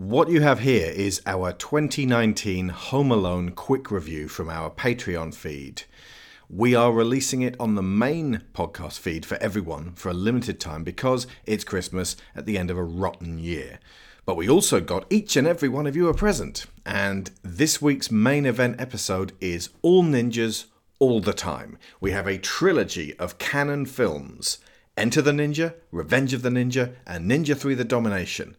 What you have here is our 2019 Home Alone quick review from our Patreon feed. We are releasing it on the main podcast feed for everyone for a limited time because it's Christmas at the end of a rotten year. But we also got each and every one of you a present. And this week's main event episode is All Ninjas All the Time. We have a trilogy of Cannon films Enter the Ninja, Revenge of the Ninja, and Ninja 3 The Domination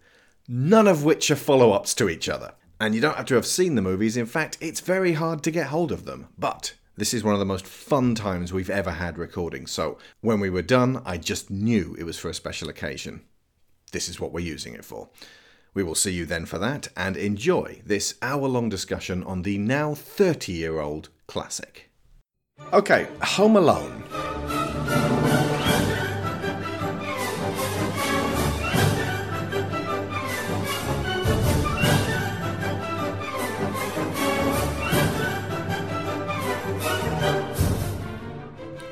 none of which are follow ups to each other. And you don't have to have seen the movies, in fact, it's very hard to get hold of them. But this is one of the most fun times we've ever had recording, so when we were done, I just knew it was for a special occasion. This is what we're using it for. We will see you then for that and enjoy this hour long discussion on the now 30 year old classic. Okay, Home Alone.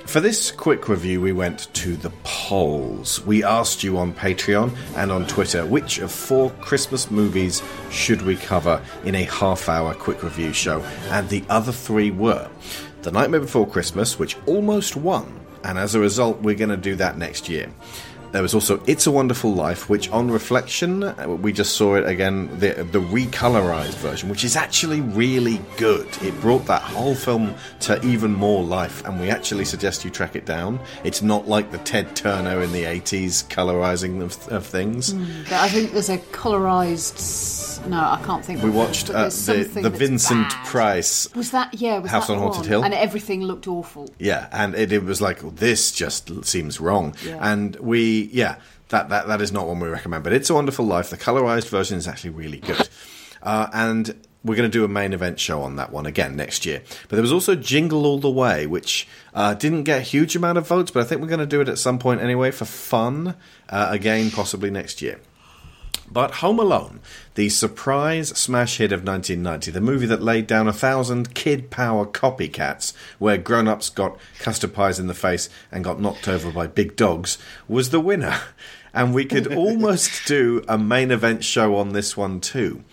For this quick review, we went to the polls. We asked you on Patreon and on Twitter which of four Christmas movies should we cover in a half hour quick review show, and the other three were The Nightmare Before Christmas, which almost won, and as a result, we're going to do that next year. There was also It's a Wonderful Life, which on reflection, uh, we just saw it again, the, the recolorized version, which is actually really good. It brought that whole film to even more life, and we actually suggest you track it down. It's not like the Ted Turner in the 80s colorizing of, of things. Mm, I think there's a colorized. No, I can't think. We watched uh, the, the Vincent bad. Price. Was that yeah? Was House that on Haunted one? Hill, and everything looked awful. Yeah, and it, it was like this just seems wrong, Yeah. and we yeah, that, that that is not one we recommend. But it's a Wonderful Life. The colorized version is actually really good, uh, and we're going to do a main event show on that one again next year. But there was also Jingle All the Way, which uh, didn't get a huge amount of votes, but I think we're going to do it at some point anyway for fun. Uh, again, possibly next year. But Home Alone, the surprise smash hit of 1990, the movie that laid down a thousand kid power copycats where grown ups got custard pies in the face and got knocked over by big dogs, was the winner. And we could almost do a main event show on this one too.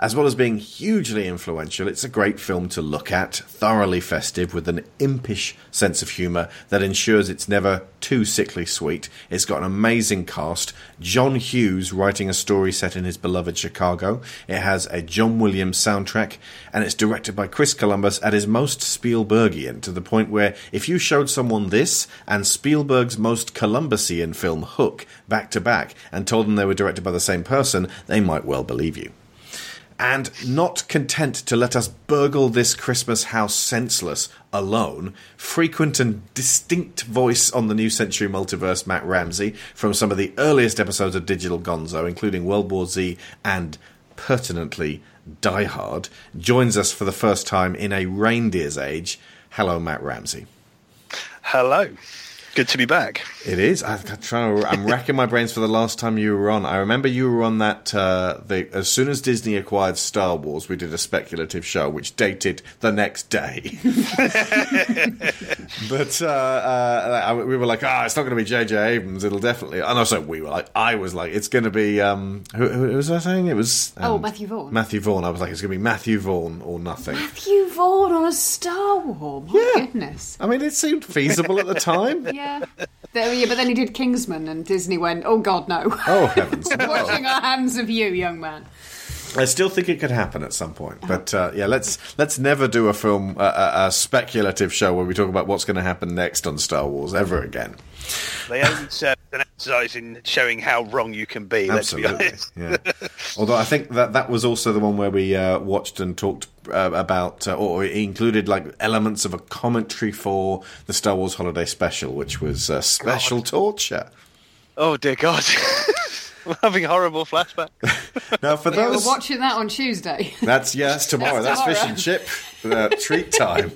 As well as being hugely influential, it's a great film to look at, thoroughly festive, with an impish sense of humour that ensures it's never too sickly sweet. It's got an amazing cast. John Hughes writing a story set in his beloved Chicago. It has a John Williams soundtrack, and it's directed by Chris Columbus at his most Spielbergian, to the point where if you showed someone this and Spielberg's most Columbusian film, Hook, back to back, and told them they were directed by the same person, they might well believe you. And not content to let us burgle this Christmas house senseless alone, frequent and distinct voice on the New Century Multiverse, Matt Ramsey, from some of the earliest episodes of Digital Gonzo, including World War Z and pertinently Die Hard, joins us for the first time in a reindeer's age. Hello, Matt Ramsey. Hello. Good to be back. It is. I'm trying to. I'm racking my brains for the last time you were on. I remember you were on that. Uh, the, as soon as Disney acquired Star Wars, we did a speculative show which dated the next day. but uh, uh, we were like, "Ah, it's not going to be J.J. Abrams. It'll definitely." And also, we were like, I was like, "It's going to be." Um, who, who was I saying? It was. Um, Oh, Matthew Vaughn. Matthew Vaughn. I was like, "It's going to be Matthew Vaughn or nothing." Matthew Vaughn on a Star Wars. My Yeah. goodness. I mean, it seemed feasible at the time. Yeah. There, yeah, but then he did Kingsman, and Disney went, "Oh God, no! Oh heavens! no. Washing our hands of you, young man." I still think it could happen at some point, but uh, yeah, let's let's never do a film a, a, a speculative show where we talk about what's going to happen next on Star Wars ever again. They only serve an exercise in showing how wrong you can be. Let's be Absolutely, honest. yeah. Although I think that that was also the one where we uh, watched and talked uh, about, uh, or it included like elements of a commentary for the Star Wars Holiday Special, which was uh, special torture. Oh dear God, I'm having horrible flashbacks. Now, for Yeah, we're those, watching that on Tuesday. that's yeah, that's tomorrow. That's, That's fish and chip. Uh, treat time.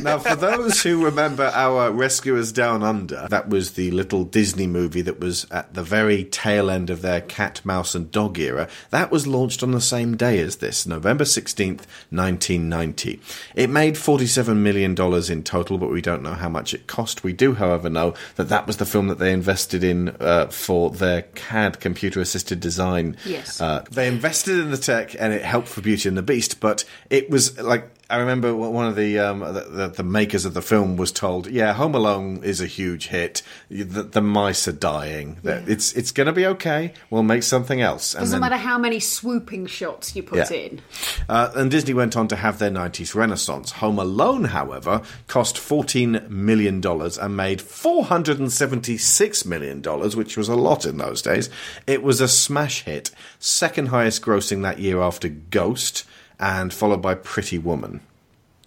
Now, for those who remember our Rescuers Down Under, that was the little Disney movie that was at the very tail end of their cat, mouse, and dog era. That was launched on the same day as this, November 16th, 1990. It made $47 million in total, but we don't know how much it cost. We do, however, know that that was the film that they invested in uh, for their CAD computer assisted design. Yes. Uh, they invested in the tech and it helped for Beauty and the Beast, but it was like I remember one of the, um, the, the makers of the film was told, "Yeah, Home Alone is a huge hit. The, the mice are dying. That It's it's going to be okay. We'll make something else." And Doesn't then- matter how many swooping shots you put Yeah. in. uh, and Disney went on to have their 90s renaissance. Home Alone, however, cost $14 million and made $476 million, which was a lot in those days. It was a smash hit, second highest grossing that year after Ghost, and followed by Pretty Woman.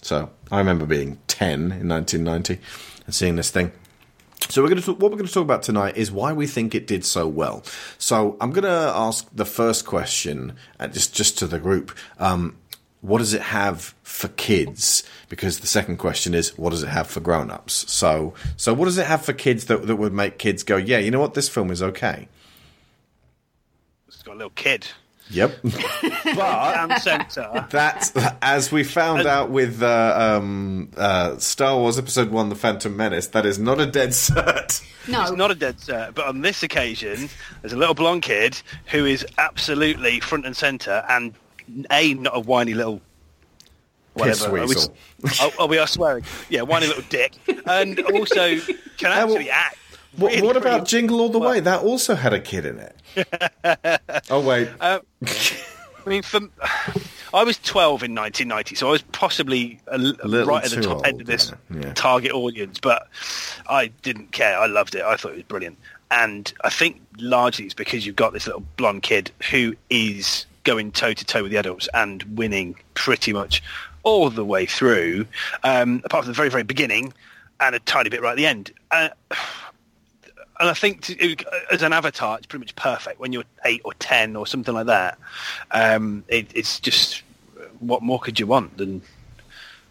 So I remember being 10 in 1990 and seeing this thing. So we're going to talk, what we're going to talk about tonight is why we think it did so well. So I'm going to ask the first question, uh, just just to the group. Um, what does it have for kids? Because the second question is, what does it have for grown-ups? So, so what does it have for kids that that would make kids go, yeah, you know what, this film is okay. It's got a little kid. Yep. but Down centre. That, as we found out with uh, um, uh, Star Wars Episode One: The Phantom Menace, that is not a dead cert. No, It's not a dead cert, but on this occasion, there's a little blonde kid who is absolutely front and centre, and a not a whiny little whatever. Are we, weasel. oh, oh, we are swearing. Yeah, whiny little dick, and also can well, actually act. What, really, what about really Jingle All the well. Way? That also had a kid in it. oh wait, Uh, I mean, from I was 12 in 1990, so I was possibly a, little right at the top end of this yeah. Yeah. target audience, but I didn't care. I loved it. I thought it was brilliant, and I think largely it's because you've got this little blonde kid who is going toe to toe with the adults and winning pretty much all the way through, um, apart from the very very beginning and a tiny bit right at the end. Uh, and I think to, as an avatar, it's pretty much perfect when you're eight or ten or something like that. Um, it, it's just what more could you want than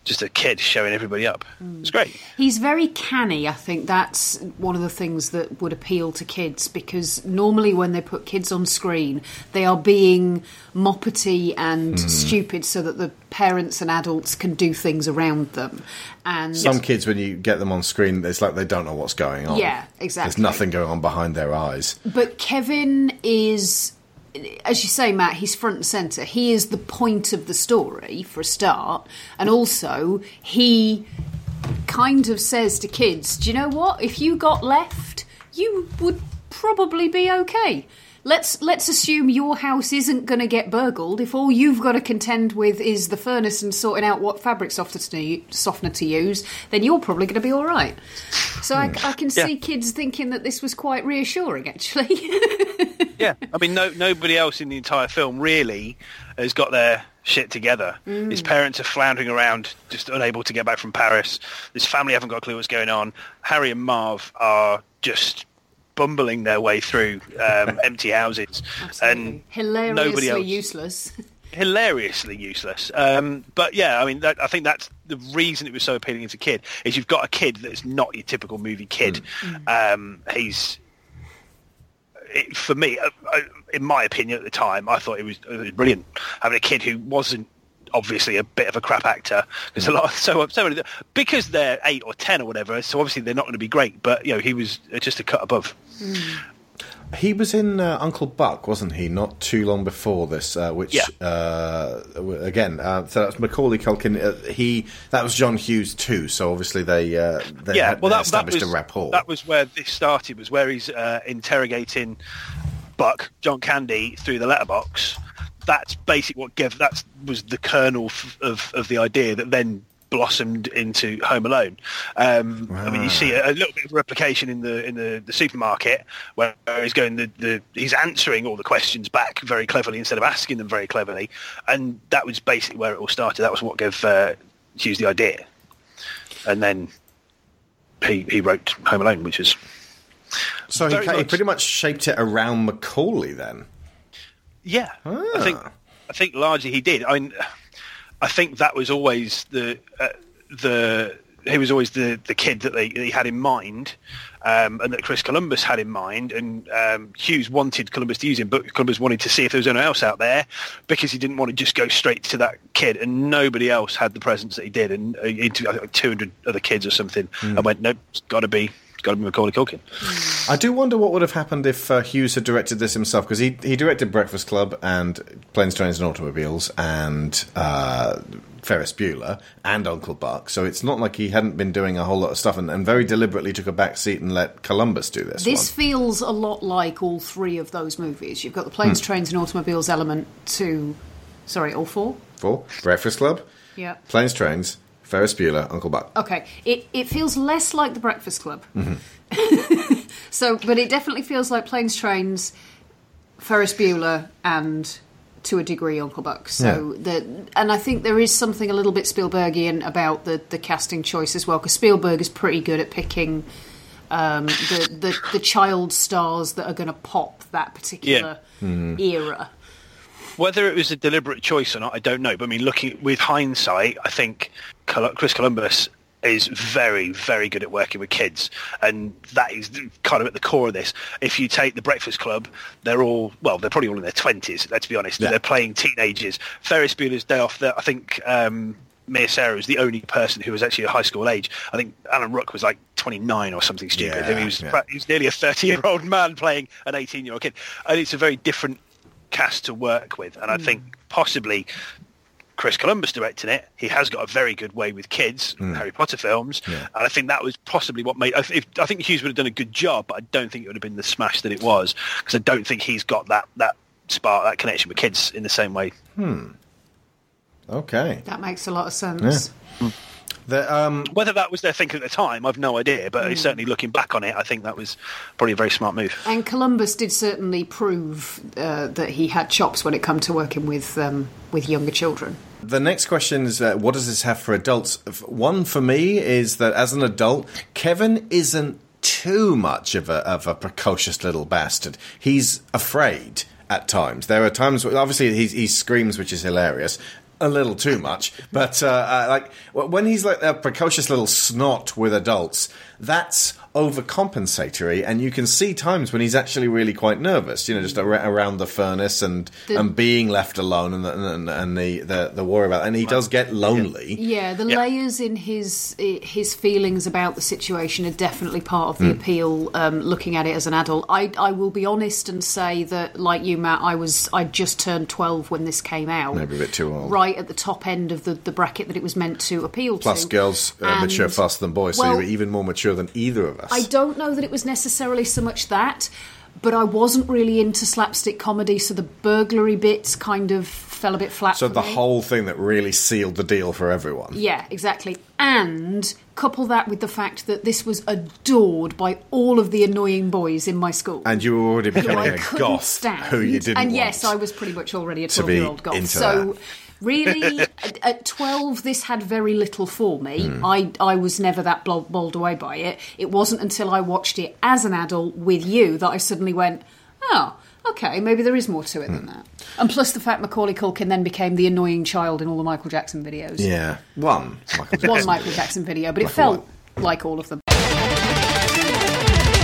just a kid showing everybody up? It's great. He's very canny. I think that's one of the things that would appeal to kids because normally when they put kids on screen, they are being moppety and Hmm. stupid so that the parents and adults can do things around them. And some kids when you get them on screen, it's like they don't know what's going on. Yeah, exactly. There's nothing going on behind their eyes. But Kevin is, as you say, Matt, he's front and centre. He is the point of the story, for a start. And also, he kind of says to kids, do you know what? If you got left, you would probably be okay. Let's let's assume your house isn't going to get burgled if all you've got to contend with is the furnace and sorting out what fabric softener to, use. Then you're probably going to be all right. So I, hmm. I can Yeah. see kids thinking that this was quite reassuring, actually. Yeah, I mean, no, nobody else in the entire film really has got their shit together. Mm. His parents are floundering around, just unable to get back from Paris. His family haven't got a clue what's going on. Harry and Marv are just bumbling their way through um, empty houses, and hilariously nobody else useless. hilariously useless. Um, but yeah, I mean, that, I think that's the reason it was so appealing as a kid is you've got a kid that's not your typical movie kid. Um, he's it, for me, uh, uh, in my opinion at the time, I thought it was, it was brilliant having a kid who wasn't obviously a bit of a crap actor because a lot so so many because they're eight or ten or whatever so obviously they're not going to be great but you know he was just a cut above He was in uh, Uncle Buck, wasn't he? Not too long before this, uh, which Yeah. uh, again, uh, so that's Macaulay Culkin. Uh, he that was John Hughes too. So obviously they uh, they yeah, had well, they that, that established was a rapport. that was where this started. Was where he's uh, interrogating Buck John Candy through the letterbox. That's basically what gave that was the kernel f- of of the idea that then blossomed into Home Alone. Um, I mean, you see a, a little bit of replication in the in the, the supermarket where he's going the, the he's answering all the questions back very cleverly instead of asking them very cleverly, and that was basically where it all started. That was what gave uh, Hughes the idea, and then he he wrote Home Alone, which is so he, he pretty much shaped it around Macaulay then. Yeah. I think Ah. I think largely he did. I mean, I think that was always the uh, the he was always the, the kid that they, he had in mind, um, and that Chris Columbus had in mind. And um, Hughes wanted Columbus to use him, but Columbus wanted to see if there was anyone else out there because he didn't want to just go straight to that kid. And nobody else had the presence that he did. And uh, he I think, 200 other kids or something. I went, nope, it's got to be. It's got to be Macaulay Culkin. I do wonder what would have happened if uh, Hughes had directed this himself because he he directed Breakfast Club and Planes, Trains and Automobiles and uh, Ferris Bueller and Uncle Buck. So it's not like he hadn't been doing a whole lot of stuff and, and very deliberately took a back seat and let Columbus do this. This one. feels a lot like all three of those movies. You've got the planes, Hmm. trains, and automobiles element to. Sorry, all four? Four Breakfast Club, Yeah. Planes, Trains, Ferris Bueller, Uncle Buck. Okay, it, it feels less like the Breakfast Club. Mm-hmm. so, but it definitely feels like planes, trains, Ferris Bueller, and to a degree Uncle Buck. So the and I think there is something a little bit Spielbergian about the the casting choice as well because Spielberg is pretty good at picking. Um, the, the the child stars that are going to pop that particular era. Whether it was a deliberate choice or not, I don't know. But I mean, looking with hindsight, I think Chris Columbus is very, very good at working with kids, and that is kind of at the core of this. If you take the Breakfast Club, they're all well, they're probably all in their twenties. Let's be honest, Yeah. they're playing teenagers. Ferris Bueller's Day Off. I think. Um, Mia Sara is the only person who was actually a high school age. I think Alan Ruck was like 29 or something stupid. Yeah, he was yeah. he was nearly a 30 year old man playing an 18 year old kid, and it's a very different cast to work with. And I hmm. think possibly Chris Columbus directing it, he has got a very good way with kids, hmm. Harry Potter films, Yeah. and I think that was possibly what made. I, if, I think Hughes would have done a good job, but I don't think it would have been the smash that it was because I don't think he's got that that spark, that connection with kids in the same way. Hmm. Okay. That makes a lot of sense. Hmm. The, um, Whether that was their thinking at the time, I've no idea. But certainly looking back on it, I think that was probably a very smart move. And Columbus did certainly prove uh, that he had chops when it come to working with um, with younger children. The next question is uh, what does this have for adults? One for me is that as an adult, Kevin isn't too much of a, of a precocious little bastard. He's afraid at times. There are times, where, obviously, he, he screams, which is hilarious. A little too much, but uh, uh, like when he's like a precocious little snot with adults, that's overcompensatory, and you can see times when he's actually really quite nervous. You know, just ar- around the furnace and The- and being left alone, and the, and, and the, the the worry about, and he does get lonely. Yeah, the Yeah. layers in his his feelings about the situation are definitely part of the Hmm. appeal. Um, looking at it as an adult, I I will be honest and say that, like you, Matt, I was I just turned twelve when this came out. Maybe a bit too old. Right at the top end of the, the bracket that it was meant to appeal Plus, to. Plus, girls uh, mature faster than boys, so you're even more mature than either of us. I don't know that it was necessarily so much that, but I wasn't really into slapstick comedy, so the burglary bits kind of fell a bit flat. so the me. whole thing that really sealed the deal for everyone. Yeah, exactly. And couple that with the fact that this was adored by all of the annoying boys in my school. And you were already becoming a goth stand. who you didn't And yes, I was pretty much already a 12 year old goth. into So that. Really, at, at 12, this had very little for me. Hmm. I, I was never that bowled away by it. It wasn't until I watched it as an adult with you that I suddenly went, oh, okay, maybe there is more to it Hmm. than that. And plus the fact Macaulay Culkin then became the annoying child in all the Michael Jackson videos. Yeah, one. Michael Jackson. One Michael Jackson video, but it Black felt white. like all of them.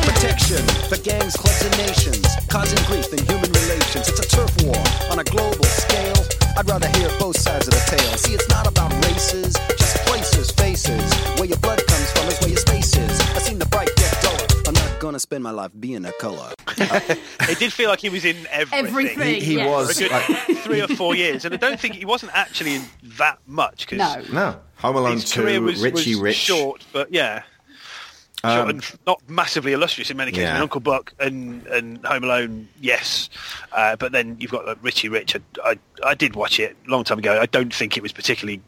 Protection for gangs, clubs, and nations, causing grief in human relations. It's a turf war on a global scale. I'd rather hear both sides of the tale. See, it's not about races, just places, faces. Where your blood comes from is where your space is. I've seen the bright get duller. I'm not gonna spend my life being a color. It did feel like he was in everything. Everything. He, he Yes. was. For a good like- three or four years, and I don't think he wasn't actually in that much because No. no, Home Alone his 2, career was, Richie was Rich. short, but yeah, short and not massively illustrious in many cases. Yeah. I mean, Uncle Buck and, and Home Alone, yes, uh, but then you've got like, Richie Rich. I, I I did watch it a long time ago. I don't think it was particularly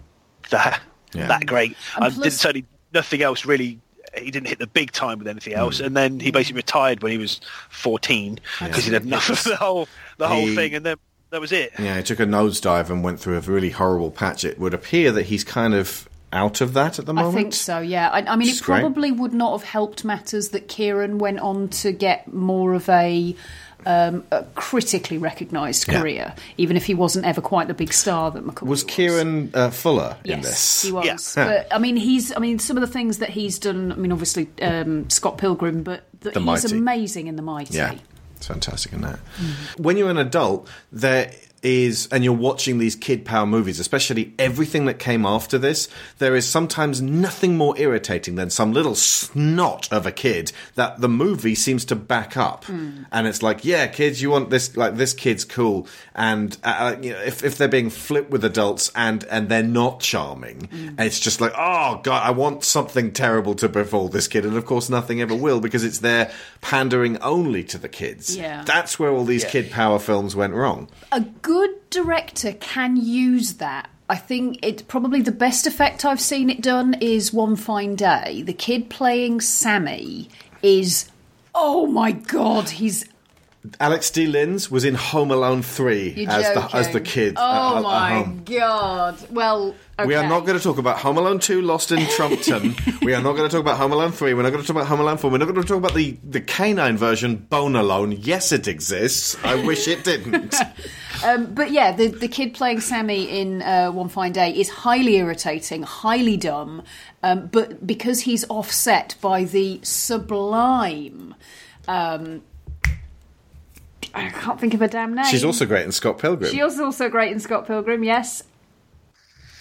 that Yeah. that great. And I plus- didn't certainly nothing else really. He didn't hit the big time with anything else, Hmm. and then he basically retired when he was fourteen because he'd had enough of the whole the whole He- thing, and then that was it. Yeah, he took a nosedive and went through a really horrible patch. It would appear that he's kind of out of that at the moment. I think so, yeah. I, I mean, Which it is great. probably would not have helped matters that Kieran went on to get more of a um, a critically recognised Yeah. career, even if he wasn't ever quite the big star that McCoy Was Kieran uh, Fuller in Yes, this? he was. Yeah. But I mean, he's. I mean, some of the things that he's done. I mean, obviously um, Scott Pilgrim, but the, The he's Mighty. amazing in the Mighty. Yeah, it's fantastic in that. When you're an adult, there is, and you're watching these kid power movies, especially everything that came after this, there is sometimes nothing more irritating than some little snot of a kid that the movie seems to back up. Hmm. And it's like, yeah, kids, you want this, like, this kid's cool. And, uh, uh, you know, if, if they're being flipped with adults and, and they're not charming, hmm. it's just like, oh, God, I want something terrible to befall this kid. And of course, nothing ever will because it's there pandering only to the kids. Yeah. That's where all these kid power films went wrong. A good director can use that. I think it probably the best effect I've seen it done is One Fine Day. The kid playing Sammy is. Oh my god, he's Alex D. Linz was in Home Alone 3 as the, as the kid. Oh at- at my home. god. Well, okay. We are not going to talk about Home Alone 2 Lost in Trumpton. we are not going to talk about Home Alone 3. We're not going to talk about Home Alone 4. We're not going to talk about the, the canine version, Bone Alone. Yes, it exists. I wish it didn't. But yeah, the the kid playing Sammy in uh, One Fine Day is highly irritating, highly dumb. Um, but because he's offset by the sublime, um, I can't think of a damn name. She's also great in Scott Pilgrim. she was also great in Scott Pilgrim. Yes.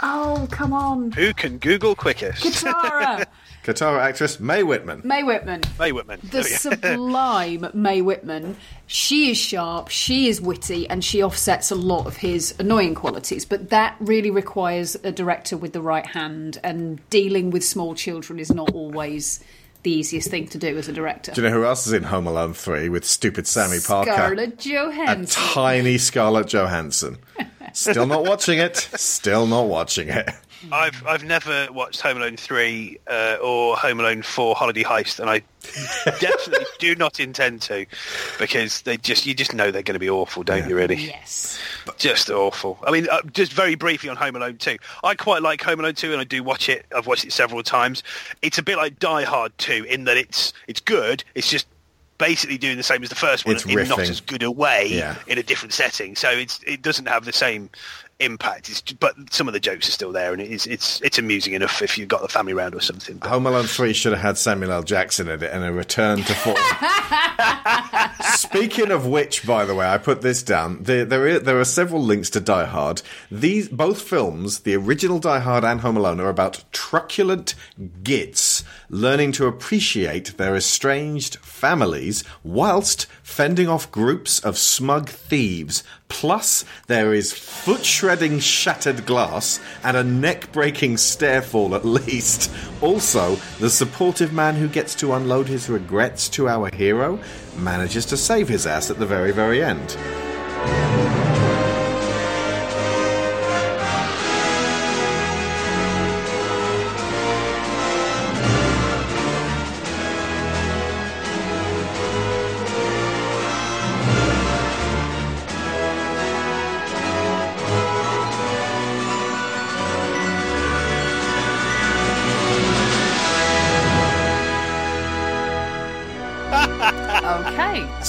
Oh come on, Who can Google quickest? Katara, Katara actress Mae Whitman. Mae Whitman. Mae Whitman. the oh, There we sublime Mae Whitman. She is sharp, she is witty, and she offsets a lot of his annoying qualities. But that really requires a director with the right hand, and dealing with small children is not always the easiest thing to do as a director. Do you know who else is in Home Alone 3 with stupid Sammy Parker? Scarlett Johansson. A tiny Scarlett Johansson. Still not watching it. Still not watching it. I've I've never watched Home Alone three uh, or Home Alone four Holiday Heist, and I definitely do not intend to because they just you just know they're going to be awful, don't you? Really, yes. just awful. I mean, uh, just very briefly on Home Alone two. I quite like Home Alone two, and I do watch it. I've watched it several times. It's a bit like Die Hard two in that it's it's good. It's just basically doing the same as the first one It's in not as good a way Yeah. in a different setting. So it's it doesn't have the same impact. It's, but some of the jokes are still there, and it's it's it's amusing enough if you've got the family round or something. But Home Alone 3 should have had Samuel L. Jackson in it and a return to form. Speaking of which, by the way, I put this down. There, there, are, there are several links to Die Hard. These both films, the original Die Hard and Home Alone, are about truculent gits learning to appreciate their estranged families whilst fending off groups of smug thieves. Plus, there is foot shredding shattered glass and a neck breaking stair fall at least. Also, the supportive man who gets to unload his regrets to our hero manages to save his ass at the very, very end.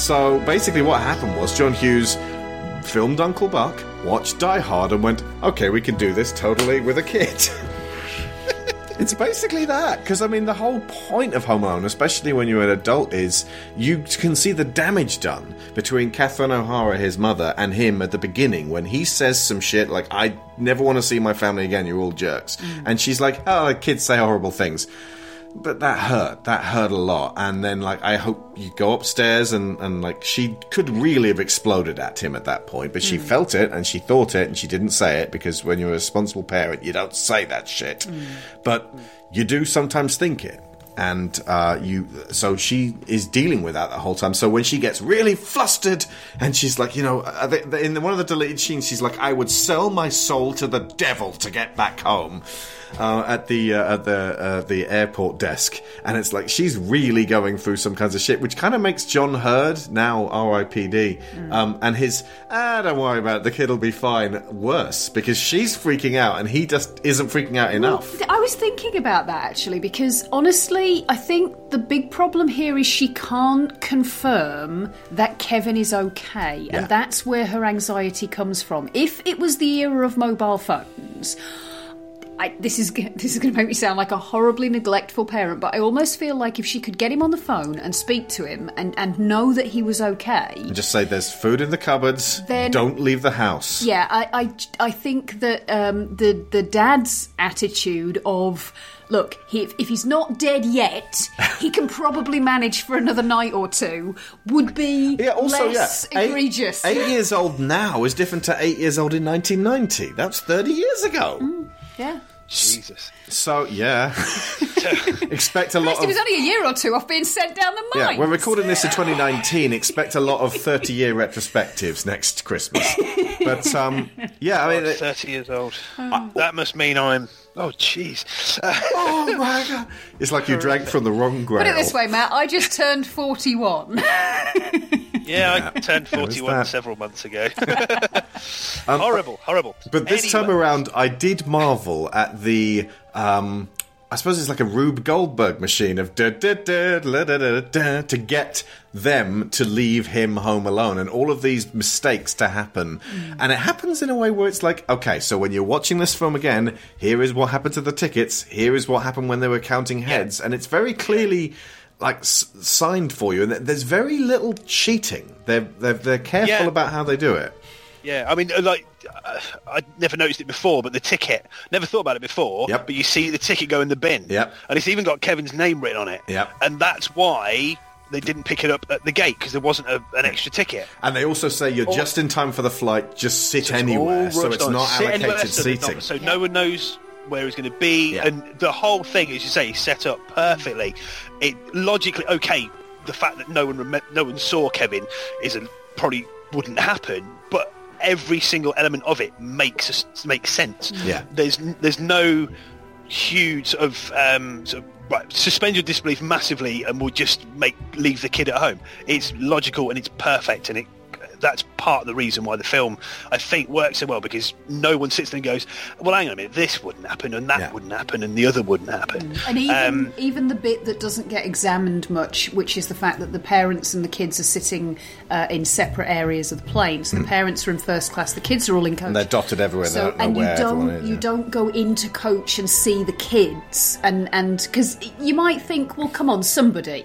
So basically, what happened was John Hughes filmed Uncle Buck, watched Die Hard, and went, okay, we can do this totally with a kid. it's basically that. Because, I mean, the whole point of Home Alone, especially when you're an adult, is you can see the damage done between Catherine O'Hara, his mother, and him at the beginning when he says some shit like, I never want to see my family again, you're all jerks. Mm. And she's like, oh, kids say horrible things but that hurt. That hurt a lot. And then, like, I hope you go upstairs and, and like, she could really have exploded at him at that point, but she felt it and she thought it and she didn't say it because when you're a responsible parent, you don't say that shit. But you do sometimes think it. And uh, you, so she is dealing with that the whole time. So when she gets really flustered, and she's like, you know, uh, in one of the deleted scenes, she's like, "I would sell my soul to the devil to get back home." Uh, at the uh, at the uh, the airport desk, and it's like she's really going through some kinds of shit, which kind of makes John Heard now R.I.P.D. Um, and his ah, don't worry about it, the kid will be fine. Worse because she's freaking out, and he just isn't freaking out enough. I was thinking about that actually because honestly, I think the big problem here is she can't confirm that Kevin is okay, Yeah. and that's where her anxiety comes from. If it was the era of mobile phones. I, this is this is going to make me sound like a horribly neglectful parent, but I almost feel like if she could get him on the phone and speak to him and, and know that he was okay, And just say there's food in the cupboards. Then- don't leave the house. Yeah, I, I, I think that um, the the dad's attitude of look, he, if, if he's not dead yet, he can probably manage for another night or two would be Yeah, also, less yeah, eight- egregious. Eight, years old now is different to eight years old in 1990. That's 30 years ago. Yeah. Jesus. So, yeah. Expect a lot At least it was only a year or two off being sent down the mines. Yeah, we're recording this in 2019. Expect a lot of 30 year retrospectives next Christmas. But, um, yeah, I mean. it- 30 years old. that must mean I'm. Oh, jeez. Oh my god. It's like you drank from the wrong grail. Put it this way, Matt. I just turned forty-one. yeah, I turned 41 several months ago. horrible, horrible. But this time around, I did marvel at the. Um, I suppose it's like a Rube Goldberg machine of da, da, da, to get them to leave him home alone and all of these mistakes to happen. And it happens in a way where it's like, okay, so when you're watching this film again, here is what happened to the tickets, here is what happened when they were counting heads. And it's very clearly. Like s- signed for you, and there's very little cheating. They're they're, they're careful Yeah. about how they do it. Yeah, I mean, uh, like, uh, I never noticed it before, but the ticket, never thought about it before, Yep. but you see the ticket go in the bin. Yep. And it's even got Kevin's name written on it. Yep. And that's why they didn't pick it up at the gate, because there wasn't a, an extra ticket. And they also say you're just in time for the flight, just sit anywhere. So it's not allocated seating. not- so no one knows where he's going to be, Yeah. and the whole thing, as you say, is set up perfectly. It logically okay. The fact that no one rem- no one saw Kevin is a, probably wouldn't happen, but every single element of it makes us makes sense. Yeah. there's there's no huge sort of um, sort of right suspend your disbelief massively, and we'll just make leave the kid at home. It's logical and it's perfect, and it that's part of the reason why the film I think works so well because no one sits there and goes, "Well, hang on a minute, this wouldn't happen, and that Yeah. wouldn't happen, and the other wouldn't happen." And even Um, even the bit that doesn't get examined much, which is the fact that the parents and the kids are sitting uh, in separate areas of the plane. So the parents are in first class, the kids are all in coach. Hmm. And they're dotted everywhere. So don't know and you don't is, you yeah. don't go into coach and see the kids and and because you might think, well, come on, somebody,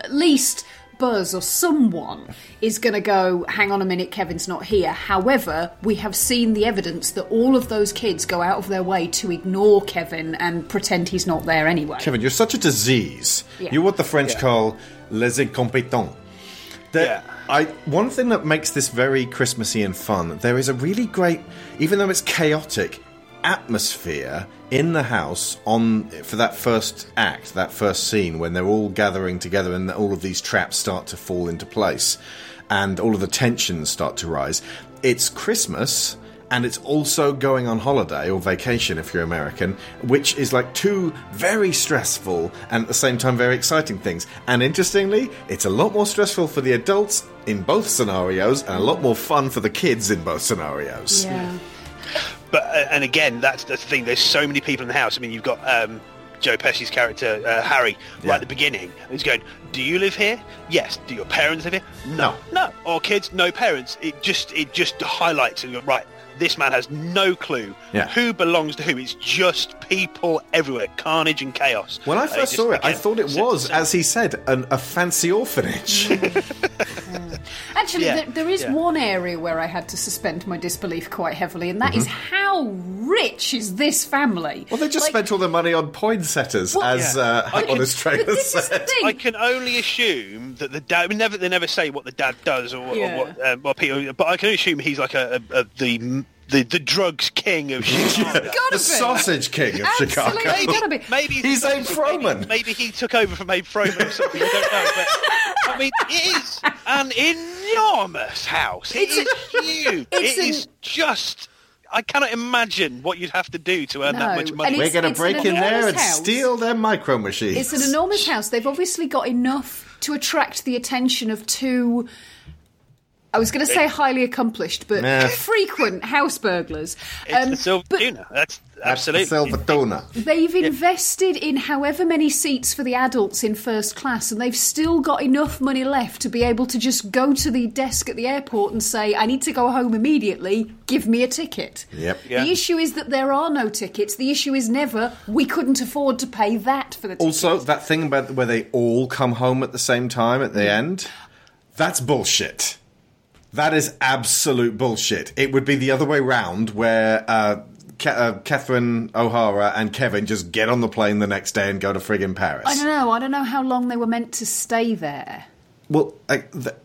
at least. Buzz or someone is going to go, hang on a minute, Kevin's not here. However, we have seen the evidence that all of those kids go out of their way to ignore Kevin and pretend he's not there anyway. Kevin, you're such a disease. Yeah. You're what the French Yeah. call les incompetents. That Yeah. I one thing that makes this very Christmassy and fun, there is a really great, even though it's chaotic, atmosphere in the house on for that first act, that first scene when they're all gathering together and all of these traps start to fall into place and all of the tensions start to rise. It's Christmas and it's also going on holiday or vacation if you're American, which is like two very stressful and at the same time very exciting things. And interestingly, it's a lot more stressful for the adults in both scenarios and a lot more fun for the kids in both scenarios. Yeah. But uh, and again, that's that's the thing. There's so many people in the house. I mean, you've got um, Joe Pesci's character uh, Harry right Yeah. at the beginning. And he's going, "Do you live here? Yes. Do your parents live here? No. No. Or kids? No parents. It just it just highlights and you go, right. This man has no clue Yeah. who belongs to who. It's just people everywhere, carnage and chaos. When I Uh, first just, saw it, I thought it was, as he said, an, a fancy orphanage. Actually, Yeah, there, there is yeah. one area where I had to suspend my disbelief quite heavily, and that is how rich is this family? well, they just Like, spent all their money on poinsettias, Well, as yeah. uh, I on can- his trailer But this is the said. I can only assume that the dad. We never, they never say what the dad does or, Yeah. or what, um, what Peter. But I can only assume he's like a, a, a the, the the drugs king of Chicago. Gotta the be. sausage king of Absolutely Chicago. gotta be. Maybe He's Abe maybe- Froman. Maybe, he took over from Abe Froman or something. I don't know. But I mean, it is an enormous house. It's huge. it's It an- is just I cannot imagine what you'd have to do to earn No, that much and money. it's- We're going to break in there and house. steal their micro machines. It's an enormous house. They've obviously got enough to attract the attention of two. I was going to say highly accomplished, but Nah. frequent house burglars. It's Um, the silver but tuna. That's That's the absolutely. silver tuna. they've invested in however many seats for the adults in first class, and they've still got enough money left to be able to just go to the desk at the airport and say, "I need to go home immediately. Give me a ticket." Yep. Yeah. The issue is that there are no tickets. The issue is never we couldn't afford to pay that for the ticket. Also, that thing about where they all come home at the same time at the end, that's bullshit. That is absolute bullshit. It would be the other way round, where uh, Ca- uh, Catherine O'Hara and Kevin just get on the plane the next day and go to friggin' Paris. I don't know. I don't know how long they were meant to stay there. Well, like, th-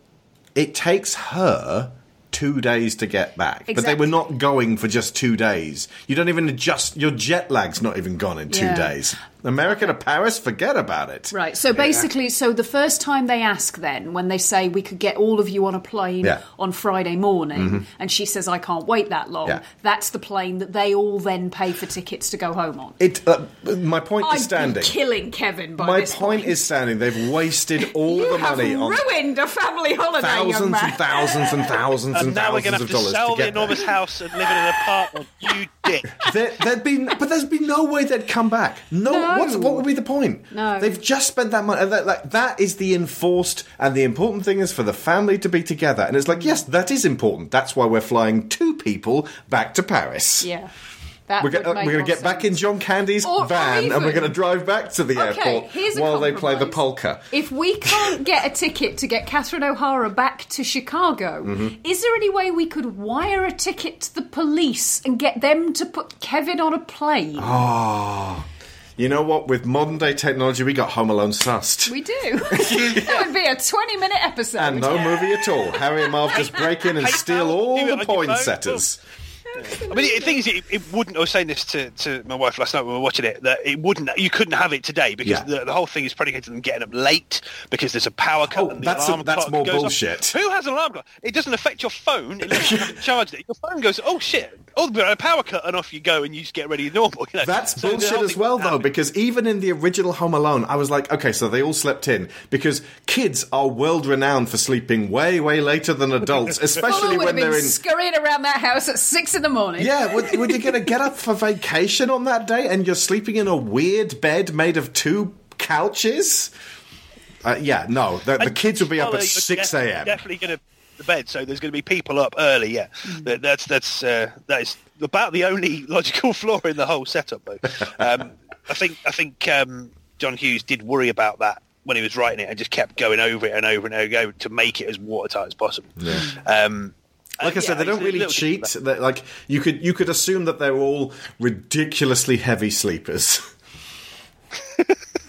it takes her two days to get back, but they were not going for just two days. You don't even adjust. Your jet lag's not even gone in two Yeah. days. America to Paris, forget about it. Right. So basically, so the first time they ask, then when they say we could get all of you on a plane Yeah. on Friday morning, and she says I can't wait that long. Yeah. That's the plane that they all then pay for tickets to go home on. It. Uh, my point I'd is standing. be killing Kevin by My this point is standing. They've wasted all you the have money on ruined a family holiday, young thousands man. and thousands and thousands and, and now we're going thousands to of have to dollars sell to the get there. enormous house and live in an apartment. You dick. There, there'd been, but there's been no way they'd come back. No, No. What's, what would be the point? No. they've just spent that money. And that, like, that is the enforced, and the important thing is for the family to be together. And it's like, yes, that is important. That's why we're flying two people back to Paris. Yeah. That We're, would go- make we're going to get back in. John Candy's Or- or van, and we're going to drive back to the Okay, airport while they play the polka. If we can't get a ticket to get Catherine O'Hara back to Chicago, Mm-hmm. is there any way we could wire a ticket to the police and get them to put Kevin on a plane? Oh. You know what? With modern day technology, we got Home Alone sussed. We do. that would be a 20 minute episode. and no movie at all. Harry and Marv just break in and steal all the on your phone. poinsettias. I mean, the thing is, it, it wouldn't. I was saying this to, to my wife last night when we were watching it. That it wouldn't. You couldn't have it today because Yeah. the, the whole thing is predicated on getting up late because there's a power cut. Oh, and the that's a- that's clock more goes off. bullshit. Who has an alarm clock? It doesn't affect your phone unless you haven't charged it. Your phone goes, oh shit, oh, but a power cut, and off you go, and you just get ready normal. You know? That's So bullshit as well, though, because even in the original Home Alone, I was like, okay, so they all slept in because kids are world renowned for sleeping way, way later than adults, especially Fuller when they're in. scurrying around that house at 6 in the morning. Yeah, when, when you're going to get up for vacation on that day and you're sleeping in a weird bed made of two couches. Uh, yeah, no, the, the kids will be up at six a.m. Definitely going to the bed, so there's going to be people up early. Yeah, Hmm. That- that's that's uh, that is about the only logical flaw in the whole setup. Though, um, I think I think um, John Hughes did worry about that when he was writing it, and just kept going over it and over and over again to make it as watertight as possible. Um, Like I said, yeah, they don't really cheat. like you could you could assume that they're all ridiculously heavy sleepers.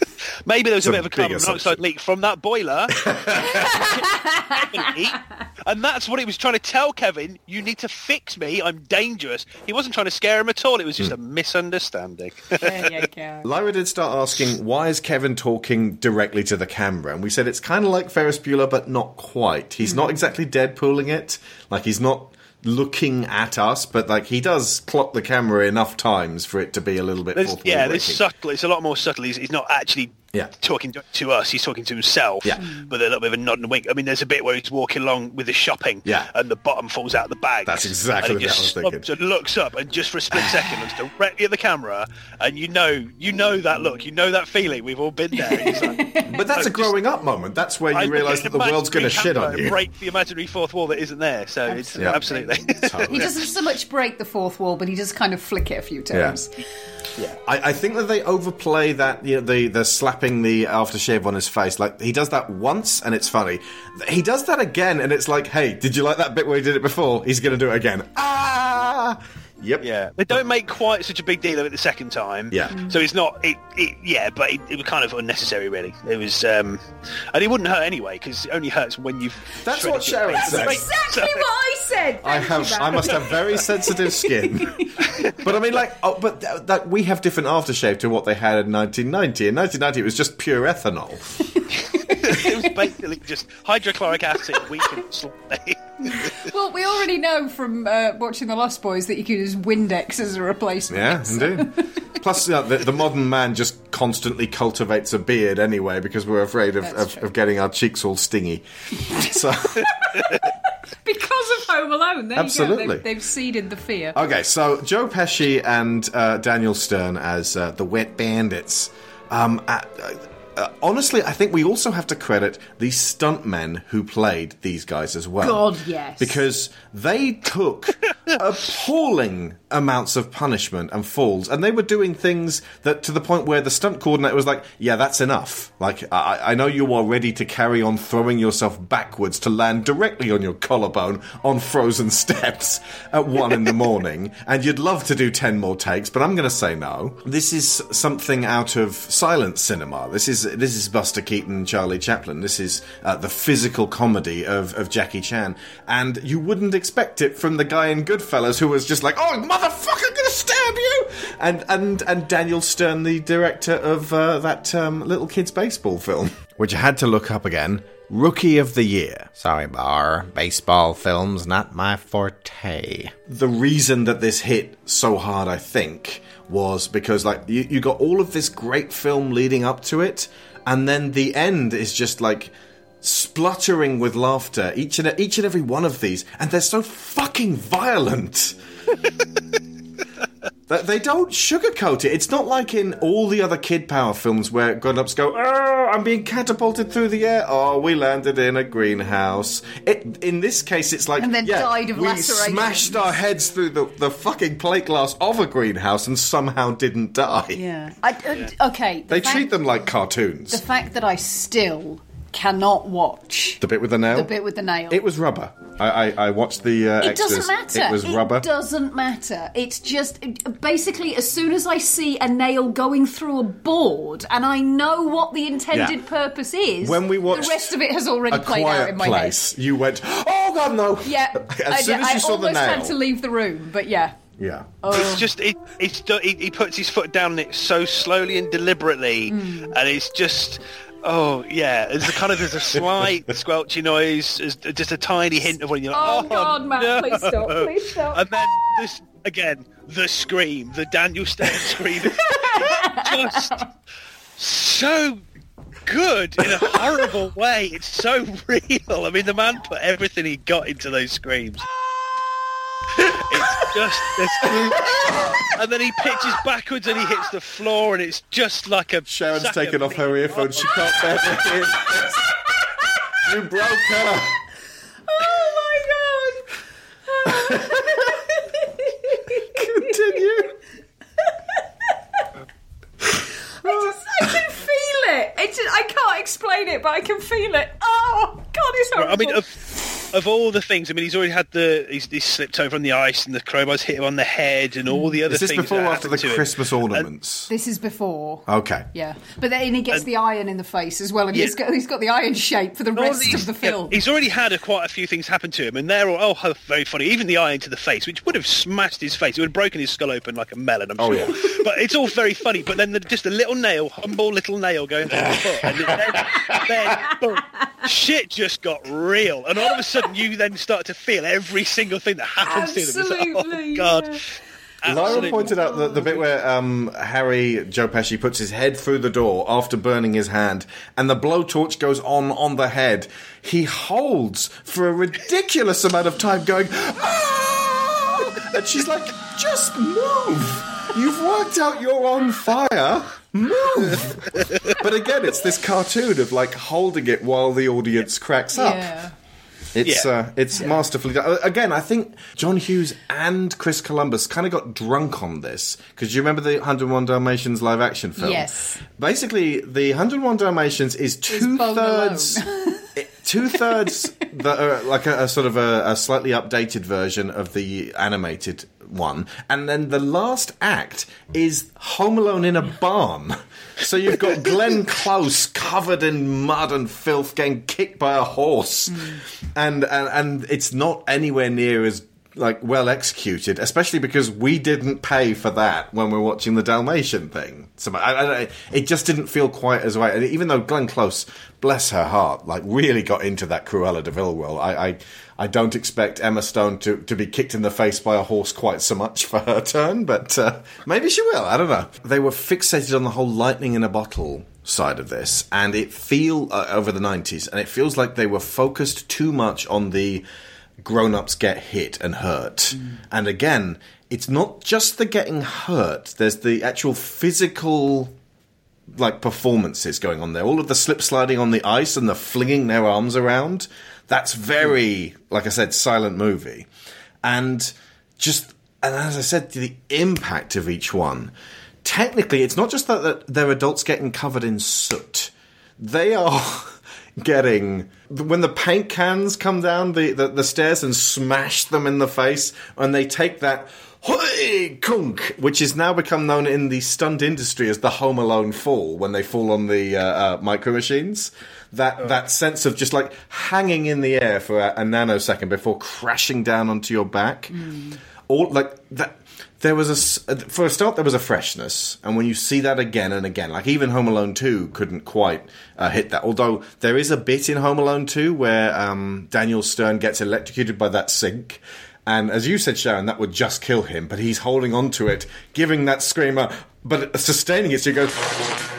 Maybe there was It's a a bit of a carbon monoxide leak from that boiler. and that's what he was trying to tell Kevin. You need to fix me. I'm dangerous. He wasn't trying to scare him at all. It was just hmm. a misunderstanding. There you go. Lyra did start asking, why is Kevin talking directly to the camera? And we said it's kind of like Ferris Bueller, but not quite. He's not hmm. exactly Deadpooling it. Like, he's not looking at us, but like he does clock the camera enough times for it to be a little bit There's, yeah, wall there's subtle. It's a lot more subtle. He's, he's not actually Yeah. talking to, to us. He's talking to himself. Yeah. Mm. But a little bit of a nod and a wink. I mean, there's a bit where he's walking along with his shopping. Yeah. And the bottom falls out of the bag. That's exactly and he what I just was thinking. and looks up and just for a split second looks directly at the camera, and you know, you know that look, you know that feeling. We've all been there. Like, But that's a just- growing up moment. That's where you realise that the world's going to shit on you. Break the imaginary fourth wall that isn't there. So it's Yeah. absolutely. He doesn't so much break the fourth wall, but he does kind of flick it a few times. I, I think that they overplay that you know, the the slapping the aftershave on his face. Like he does that once and it's funny. He does that again and it's like, hey, did you like that bit where he did it before? He's going to do it again. Ah, yep. Yeah, they don't make quite such a big deal of it the second time. Yeah. Mm. So it's not it. it yeah, but it, it was kind of unnecessary, really. It was, um, and it wouldn't hurt anyway because it only hurts when you've. That's what Sharon face. said. Exactly what I said. I have. I must have very sensitive skin. but I mean, like, oh, but th- that we have different aftershave to what they had in 1990. In 1990, it was just pure ethanol. it was basically just hydrochloric acid weakened slightly. Well, we already know from uh, watching The Lost Boys that you can use Windex as a replacement. Yeah, indeed. Plus, uh, the, the modern man just constantly cultivates a beard anyway because we're afraid of, of, of getting our cheeks all stingy. So, Because of Home Alone. There You Absolutely. go. They've, they've seeded the fear. okay, so Joe Pesci and uh, Daniel Stern as uh, the Wet Bandits. Um, uh, uh, honestly, I think we also have to credit the stuntmen who played these guys as well. God, yes. Because they took appalling amounts of punishment and falls, and they were doing things that to the point where the stunt coordinator was like, "Yeah, that's enough. Like, I, I know you are ready to carry on throwing yourself backwards to land directly on your collarbone on frozen steps at one in the morning, and you'd love to do ten more takes, but I'm going to say no. This is something out of silent cinema. This is this is Buster Keaton, Charlie Chaplin. This is uh, the physical comedy of, of Jackie Chan, and you wouldn't expect it from the guy in Goodfellas who was just like, "Oh, motherfucker, I'm gonna stab you!" And and and Daniel Stern, the director of uh, that um, little kids baseball film, which I had to look up again. Rookie of the Year. Sorry, Bar. Baseball films, not my forte. The reason that this hit so hard, I think, was because like you, you got all of this great film leading up to it, and then the end is just like spluttering with laughter. Each and each and every one of these, and they're so fucking violent. That they don't sugarcoat it. It's not like in all the other Kid Power films where grown-ups go, "Oh, I'm being catapulted through the air. Oh, we landed in a greenhouse." It, in this case, it's like, And then yeah, died of we lacerations. smashed our heads through the, the fucking plate glass of a greenhouse and somehow didn't die. Yeah. I, uh, Okay. the They fact- treat them like cartoons. The fact that I still cannot watch the bit with the nail. the bit with the nail. It was rubber. I, I, I watched the uh, It extras. doesn't matter. It was rubber. doesn't matter. It's just basically as soon as I see a nail going through a board and I know what the intended Yeah. purpose is, when we watched the rest of it has already a played out in my place, you went, "Oh God, no!" Yeah, as I, soon as I you saw almost the nail, I almost had to leave the room, but yeah. yeah. It's just it, it's he, he puts his foot down on it so slowly and deliberately, and it's just oh yeah. There's a kind of there's a slight squelchy noise, just a tiny hint of when you're like, oh, oh, God, Matt, no." please stop, please stop. And then this again, the scream, the Daniel Stern scream, just so good in a horrible way. It's so real. I mean, the man put everything he got into those screams. It's just this, and then he pitches backwards and he hits the floor, and it's just like a Sharon's sack of taken off her meat. earphones. She can't bear to hear. You broke her. Oh my god! Continue. I just, I can feel it. It just, I can't explain it, but I can feel it. Oh god, it's horrible. I mean, of, of all the things, I mean, he's already had the he's, he's slipped over on the ice, and the crowbars hit him on the head, and all the mm. other Is this things. before or after the happened to him. Christmas ornaments? this is before. Okay. Yeah, but then he gets the iron in the face as well, and Yeah. he's got he's got the iron shape for the All rest these- of the yeah, film. he's already had a, quite a few things happen to him, and they're all oh very funny. Even the iron to the face, which would have smashed his face, it would have broken his skull open like a melon. I'm Oh, sure. yeah. But it's all very funny. But then the, just a little nail, humble little nail going through the foot, and then, then boom, shit just got real, and all of a sudden you then start to feel every single thing that happens to them. It's like, Absolutely, oh god. yeah. Lyra pointed out the, the bit where um, Harry Joe Pesci puts his head through the door after burning his hand, and the blowtorch goes on on the head. He holds for a ridiculous amount of time, going, "Ah!" and she's like, "Just move! You've worked out you're on fire. Move!" but again, it's this cartoon of like holding it while the audience cracks up. yeah. It's Yeah. uh, it's masterfully done. Uh, Again, I think John Hughes and Chris Columbus kind of got drunk on this because you remember the 101 Dalmatians live action film. Yes. Basically, the 101 Dalmatians is two thirds. Two thirds, the, uh, like a, a sort of a, a slightly updated version of the animated one, and then the last act is Home Alone in a barn. So you've got Glenn Close covered in mud and filth, getting kicked by a horse, hmm. and, and and it's not anywhere near as like well executed, especially because we didn't pay for that when we are watching the Dalmatian thing. So I, I, it just didn't feel quite as right. And even though Glenn Close, bless her heart, like really got into that Cruella de Vil role, I, I I don't expect Emma Stone to, to be kicked in the face by a horse quite so much for her turn, but uh, maybe she will. I don't know. They were fixated on the whole lightning in a bottle side of this, and it feel uh, over the nineties, and it feels like they were focused too much on the grown-ups get hit and hurt. Mm. And again, it's not just the getting hurt. There's the actual physical like performances going on there. All of the slip sliding on the ice and the flinging their arms around. That's very, like I said, silent movie. And just, and as I said, the impact of each one. Technically, it's not just that, that they're adults getting covered in soot. They are getting when the paint cans come down the, the, the stairs and smash them in the face, and they take that kunk, which is now become known in the stunt industry as the Home Alone fall when they fall on the uh, uh, micro machines. That oh. that sense of just like hanging in the air for a, a nanosecond before crashing down onto your back. Mm. All like that there was a for a start there was a freshness. And when you see that again and again like even home alone 2 couldn't quite uh, hit that. Although there is a bit in home alone 2 where um, daniel stern gets electrocuted by that sink. And as you said sharon that would just kill him but he's holding on to it giving that screamer but sustaining it so you go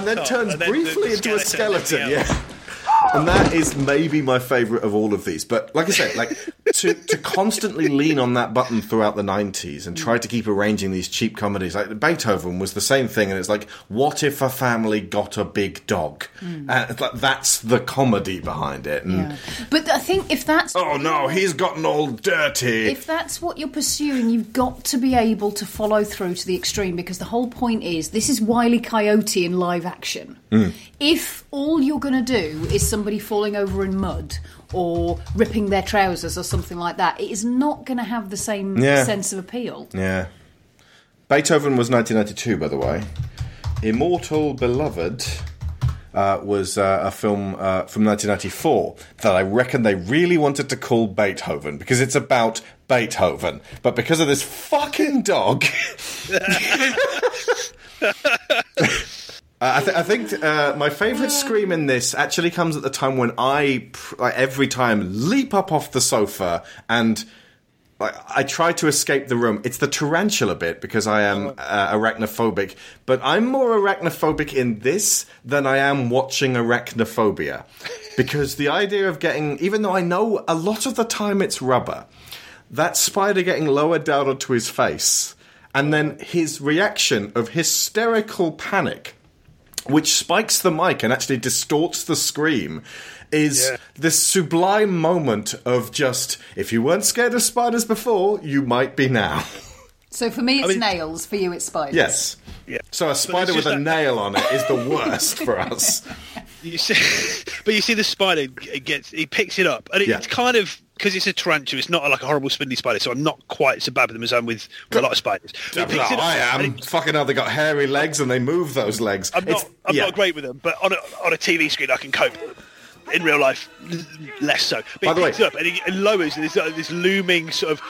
and then oh, turns and then briefly the into a skeleton. Yeah. And that is maybe my favourite of all of these. But like I said, like to to constantly lean on that button throughout the nineties and try to keep arranging these cheap comedies. Like Beethoven was the same thing, and it's like, what if a family got a big dog? Mm. And it's like that's the comedy behind it. Yeah. But I think if that's oh no, he's gotten all dirty. If that's what you're pursuing, you've got to be able to follow through to the extreme because the whole point is this is Wiley Coyote in live action. Mm. If all you're going to do is somebody falling over in mud or ripping their trousers or something like that, it is not going to have the same yeah. sense of appeal. Yeah. Beethoven was 1992, by the way. Immortal Beloved uh, was uh, a film uh, from 1994 that I reckon they really wanted to call Beethoven because it's about Beethoven. But because of this fucking dog. Uh, I, th- I, think uh, my favourite scream in this actually comes at the time when I, every time, leap up off the sofa and like, I try to escape the room. It's the tarantula bit because I am uh, arachnophobic, but I'm more arachnophobic in this than I am watching arachnophobia. Because the idea of getting, even though I know a lot of the time it's rubber, that spider getting lowered down onto his face, and then his reaction of hysterical panic which spikes the mic and actually distorts the scream, is yeah. this sublime moment of just if you weren't scared of spiders before, you might be now. So for me, it's I mean, nails. For you, it's spiders. Yes. Yeah. So a spider with a that... nail on it is the worst for us. You see, but you see the spider gets he picks it up, and it, yeah. it's kind of because it's a tarantula, it's not like a horrible spindly spider, so I'm not quite so bad with them as I'm with, with a lot of spiders. No, I am. It, Fucking hell, they got hairy legs and they move those legs. I'm not, I'm yeah. not great with them, but on a, on a TV screen I can cope. In real life, less so. But By the way, up and he lowers this, uh, this looming sort of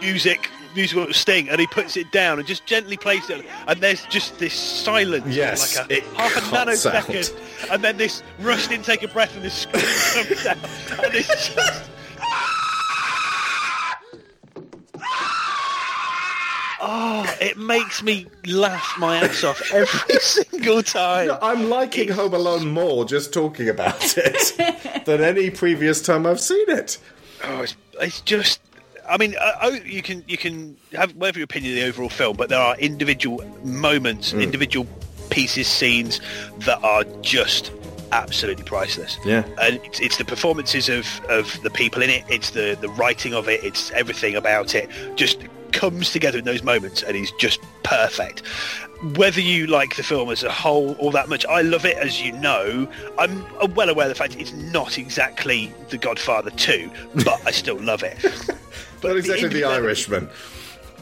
music musical sting and he puts it down and just gently plays it and there's just this silence yes like a, half a nanosecond out. and then this rushed intake of breath and this scream comes down and it's just Oh, it makes me laugh my ass off every single time. No, I'm liking it's... Home Alone more just talking about it than any previous time I've seen it. Oh, it's, it's just. I mean, uh, oh, you can you can have whatever your opinion of the overall film, but there are individual moments, mm. individual pieces, scenes that are just absolutely priceless. Yeah, and it's, it's, the performances of, of the people in it. It's the the writing of it. It's everything about it. Just comes together in those moments and is just perfect. Whether you like the film as a whole or that much, I love it. As you know, I'm well aware of the fact it's not exactly The Godfather 2, but I still love it. But Not exactly the independent- Irishman.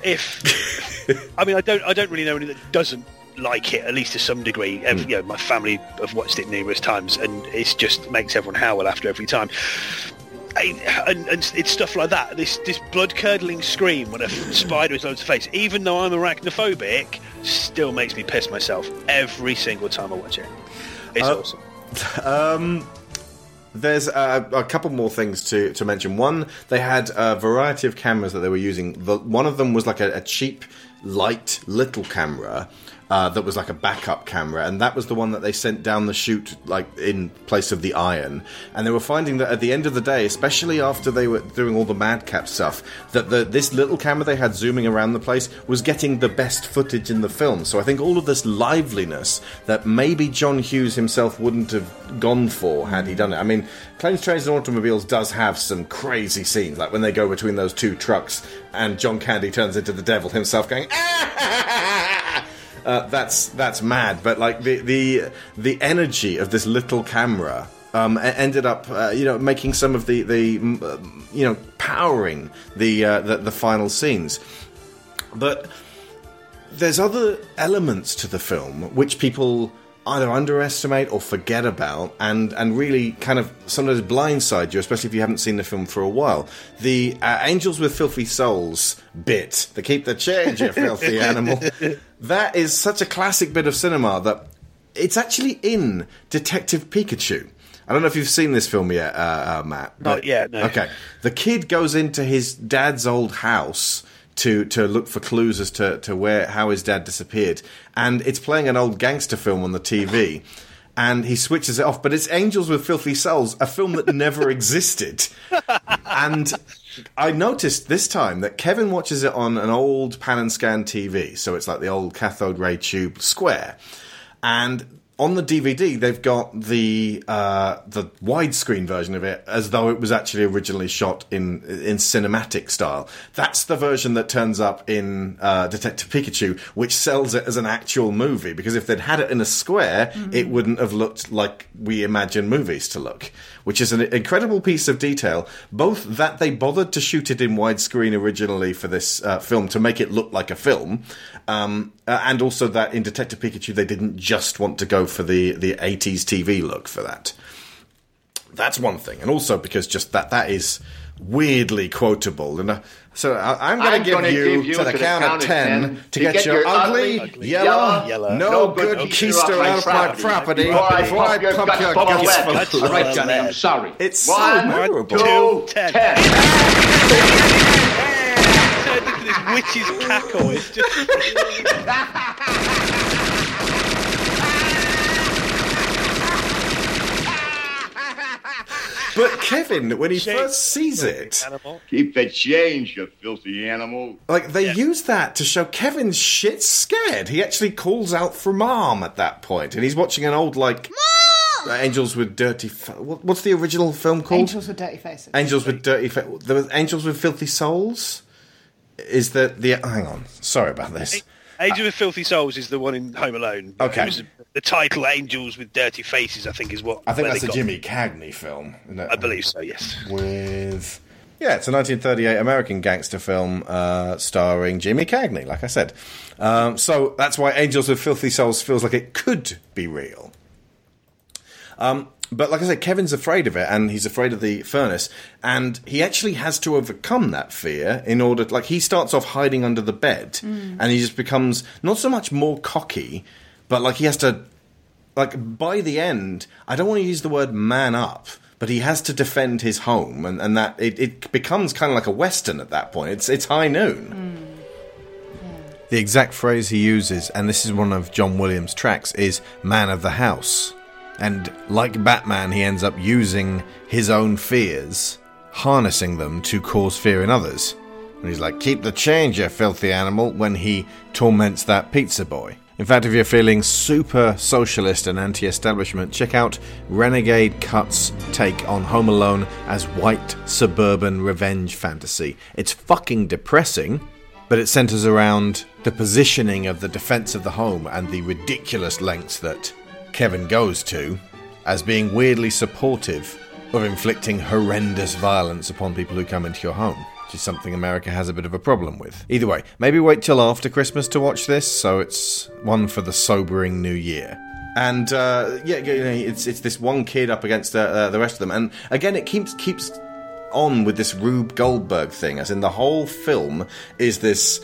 if I mean I don't I don't really know anyone that doesn't like it at least to some degree. Every, you know, my family have watched it numerous times, and it just makes everyone howl after every time. I, and, and it's stuff like that. This this blood curdling scream when a spider is on its face, even though I'm arachnophobic, still makes me piss myself every single time I watch it. It's Uh, awesome. There's uh, a couple more things to, to mention. One, they had a variety of cameras that they were using. The, one of them was like a, a cheap, light, little camera uh, that was like a backup camera, and that was the one that they sent down the chute, like in place of the iron. And they were finding that at the end of the day, especially after they were doing all the madcap stuff, that the, this little camera they had zooming around the place was getting the best footage in the film. So I think all of this liveliness that maybe John Hughes himself wouldn't have gone for had he done it. I mean, Planes, Trains, and Automobiles does have some crazy scenes, like when they go between those two trucks and John Candy turns into the devil himself, going. "Ah!" Uh, that's that's mad, but like the the the energy of this little camera um, ended up, uh, you know, making some of the the uh, you know powering the, uh, the the final scenes. But there's other elements to the film which people either underestimate or forget about and, and really kind of sometimes blindside you, especially if you haven't seen the film for a while. The uh, Angels with Filthy Souls bit, the keep the change, you filthy animal, that is such a classic bit of cinema that it's actually in Detective Pikachu. I don't know if you've seen this film yet, uh, uh, Matt. but- yet, no. Okay. The kid goes into his dad's old house to to look for clues as to, to where how his dad disappeared, and it's playing an old gangster film on the TV. And he switches it off, but it's Angels with Filthy Souls, a film that never existed. And I noticed this time that Kevin watches it on an old pan and scan TV, so it's like the old cathode ray tube square. And on the DVD, they've got the uh, the widescreen version of it as though it was actually originally shot in in cinematic style. That's the version that turns up in uh, Detective Pikachu, which sells it as an actual movie. Because if they'd had it in a square, it wouldn't have looked like we imagine movies to look. Which is an incredible piece of detail. Both that they bothered to shoot it in widescreen originally for this uh, film to make it look like a film, um, uh, and also that in Detective Pikachu they didn't just want to go for the the 80s TV look for that. That's one thing, and also because just that that is weirdly quotable. And uh, so I, I'm going to give, you give you to the to the count, count of of ten, 10 to get, your, ugly, ugly, yellow, yellow, no, no good good keister keister out of my property Before I before I pump your pump guts your full of guts lead. full That's of All right, lead. Johnny, I'm sorry. It's so One, memorable. two, Ten. ten. Turned into this witch's cackle. It's just But Kevin, when he first sees it, animal. Keep the change, you filthy animal. like they use that to show Kevin's shit scared. He actually calls out for mom at that point, and he's watching an old like uh, Angels with Dirty. Fa- what's the original film called? Angels with dirty faces. Angels with Dirty. Fa- there was Angels with Filthy Souls. Is that the? Hang on, sorry about this. Angel with Filthy Souls is the one in Home Alone. Okay. It was- the title Angels with Dirty Faces, I think, is what. I think where that's a got- Jimmy Cagney film. isn't it? I believe so. Yes. with yeah, it's a 1938 American gangster film uh, starring Jimmy Cagney. Like I said, um, so that's why Angels with Filthy Souls feels like it could be real. Um, but like I said, Kevin's afraid of it, and he's afraid of the furnace, and he actually has to overcome that fear in order. To, like he starts off hiding under the bed, and he just becomes not so much more cocky, but like he has to like by the end, I don't want to use the word man up, but he has to defend his home, and, and that it, it becomes kind of like a western at that point. It's it's high noon. Hmm. The exact phrase he uses, and this is one of John Williams' tracks, is "man of the house," and like Batman, he ends up using his own fears, harnessing them to cause fear in others. And he's like, "Keep the change, you filthy animal," when he torments that pizza boy. In fact, if you're feeling super socialist and anti establishment, check out Renegade Cut's take on Home Alone as white suburban revenge fantasy. It's fucking depressing, but it centers around the positioning of the defense of the home and the ridiculous lengths that Kevin goes to as being weirdly supportive of inflicting horrendous violence upon people who come into your home. Which is something America has a bit of a problem with. Either way, maybe wait till after Christmas to watch this, so it's one for the sobering new year. And uh, yeah, you know, it's it's this one kid up against uh, uh, the rest of them, and again, it keeps keeps on with this Rube Goldberg thing, as in the whole film is this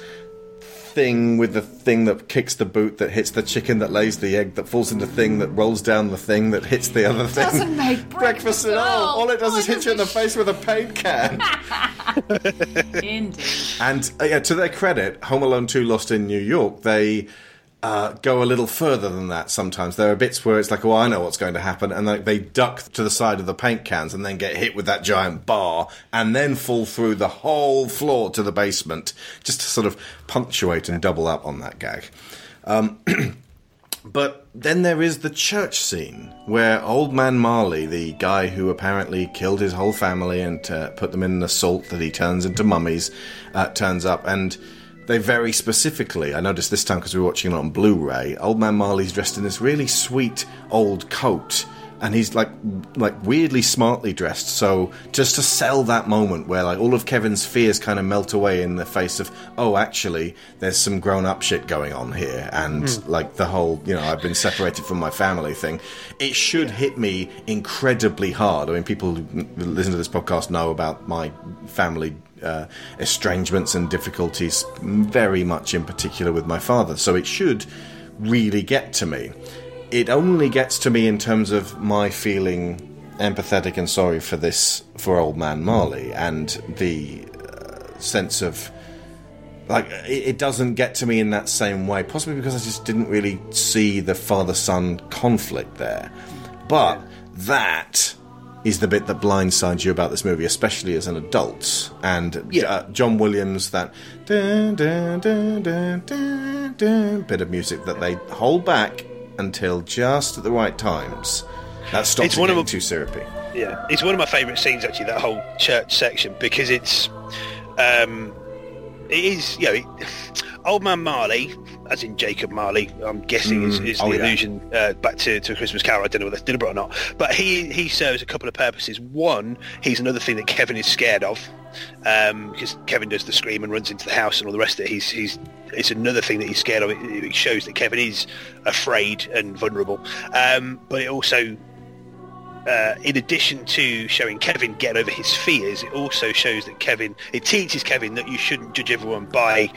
thing with the thing that kicks the boot that hits the chicken that lays the egg that falls into thing that rolls down the thing that hits the other thing. Doesn't make breakfast at all. all. All it does All is hit you in the does face with a paint can. Indeed. and uh, yeah, to their credit, Home Alone 2 Lost in New York, they uh, go a little further than that sometimes. There are bits where it's like, oh, I know what's going to happen, and like, they duck to the side of the paint cans and then get hit with that giant bar and then fall through the whole floor to the basement, just to sort of punctuate and double up on that gag. Um, But then there is the church scene where Old Man Marley, the guy who apparently killed his whole family and uh, put them in the salt that he turns into mummies, uh, turns up. And they very specifically, I noticed this time because we were watching it on Blu ray, Old Man Marley's dressed in this really sweet old coat. And he's like, like weirdly smartly dressed. So just to sell that moment where like all of Kevin's fears kind of melt away in the face of, oh, actually, there's some grown-up shit going on here, and hmm. like the whole, you know, I've been separated from my family thing. It should hit me incredibly hard. I mean, people who listen to this podcast know about my family uh, estrangements and difficulties, very much in particular with my father. So it should really get to me it only gets to me in terms of my feeling empathetic and sorry for this for old man Marley and the uh, sense of like it, doesn't get to me in that same way possibly because I just didn't really see the father son conflict there but that is the bit that blindsides you about this movie, especially as an adult. And Yeah. uh, John Williams, that dun, dun, dun, bit of music that they hold back until just at the right times. That stops It's it one of getting too syrupy. Yeah, it's one of my favourite scenes actually. That whole church section because it's, um, it is you know, it, old man Marley, as in Jacob Marley. I'm guessing is, is Oh, the yeah. allusion uh, back to, to Christmas Carol. I don't know whether that's deliberate or not, but he he serves a couple of purposes. One, he's another thing that Kevin is scared of um, because Kevin does the scream and runs into the house and all the rest of it. He's he's it's another thing that he's scared of. It, it shows that Kevin is afraid and vulnerable, um, but it also uh, in addition to showing Kevin get over his fears, it also shows that Kevin, it teaches Kevin that you shouldn't judge everyone by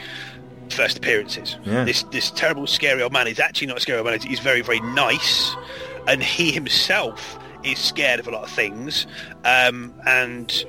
first appearances. Yeah. This this terrible, scary old man is actually not a scary old man. He's very, very nice, and he himself is scared of a lot of things. Um, and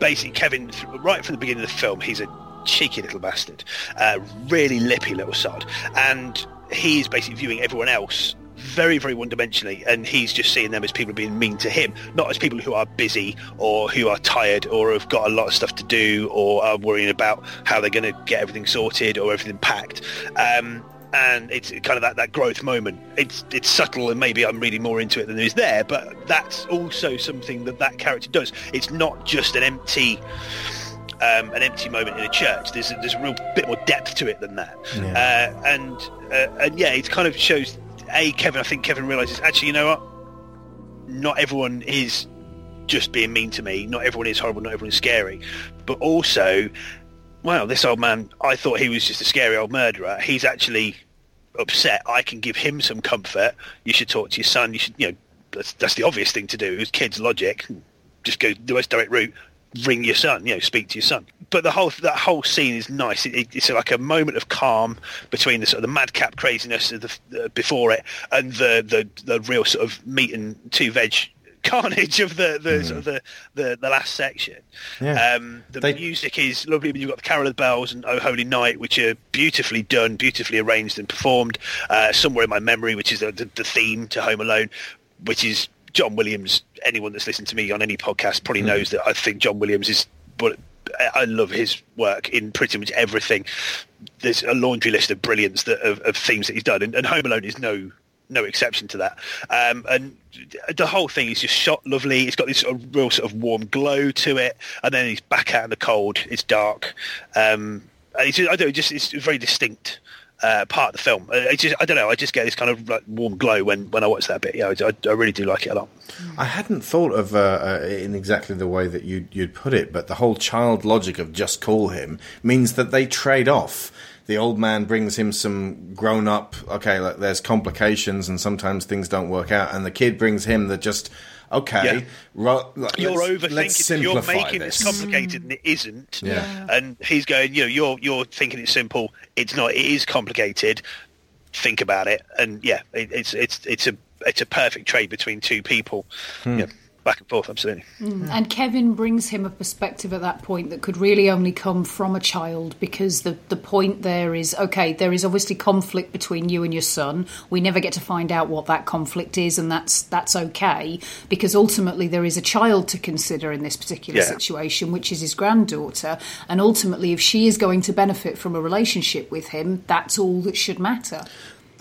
basically, Kevin, right from the beginning of the film, he's a cheeky little bastard, uh, really lippy little sod, and he is basically viewing everyone else very, very one-dimensionally, and he's just seeing them as people being mean to him, not as people who are busy or who are tired or have got a lot of stuff to do or are worrying about how they're going to get everything sorted or everything packed. Um, and it's kind of that, that growth moment. It's it's subtle, and maybe I'm reading more into it than is there, but that's also something that that character does. It's not just an empty um, an empty moment in a church. There's a, there's a real bit more depth to it than that. Uh, and uh, and yeah, it kind of shows. A Kevin, I think Kevin realizes actually, you know what? Not everyone is just being mean to me. Not everyone is horrible. Not everyone is scary. But also, well, this old man, I thought he was just a scary old murderer. He's actually upset. I can give him some comfort. You should talk to your son. You should, you know, that's, that's the obvious thing to do. It's kids' logic. Just go the most direct route. Ring your son. You know, speak to your son. But the whole that whole scene is nice. It, it, it's like a moment of calm between the sort of the madcap craziness of the uh, before it and the, the the real sort of meat and two veg carnage of the the sort of the, the the last section. Yeah. Um, the They- music is lovely. You've got the Carol of the Bells and Oh Holy Night, which are beautifully done, beautifully arranged and performed. Uh, Somewhere in my memory, which is the, the, the theme to Home Alone, which is John Williams. Anyone that's listened to me on any podcast probably knows that I think John Williams is. But I love his work in pretty much everything. There's a laundry list of brilliance that, of, of themes that he's done, and, and Home Alone is no no exception to that. Um, and the whole thing is just shot lovely. It's got this sort of real sort of warm glow to it, and then he's back out in the cold. It's dark. Um, and it's I don't know, just it's very distinct uh, part of the film. It's just I don't know. I just get this kind of like warm glow when, when I watch that bit. Yeah, I, I really do like it a lot. I hadn't thought of uh, uh, in exactly the way that you'd, you'd put it, but the whole child logic of just call him means that they trade off. The old man brings him some grown up, okay, like there's complications and sometimes things don't work out, and the kid brings him the just, okay, Yeah. ro- like, You're let's, overthinking. let's it. You're making this. this complicated, and it isn't. Yeah. And he's going, you know, you're you're thinking it's simple. It's not. It is complicated. Think about it. And yeah, it, it's it's it's a it's a perfect trade between two people. Hmm. Yeah, back and forth. Absolutely. Mm. And Kevin brings him a perspective at that point that could really only come from a child because the, the point there is okay, there is obviously conflict between you and your son. We never get to find out what that conflict is, and that's that's okay because ultimately there is a child to consider in this particular Yeah. situation, which is his granddaughter. And ultimately, if she is going to benefit from a relationship with him, that's all that should matter.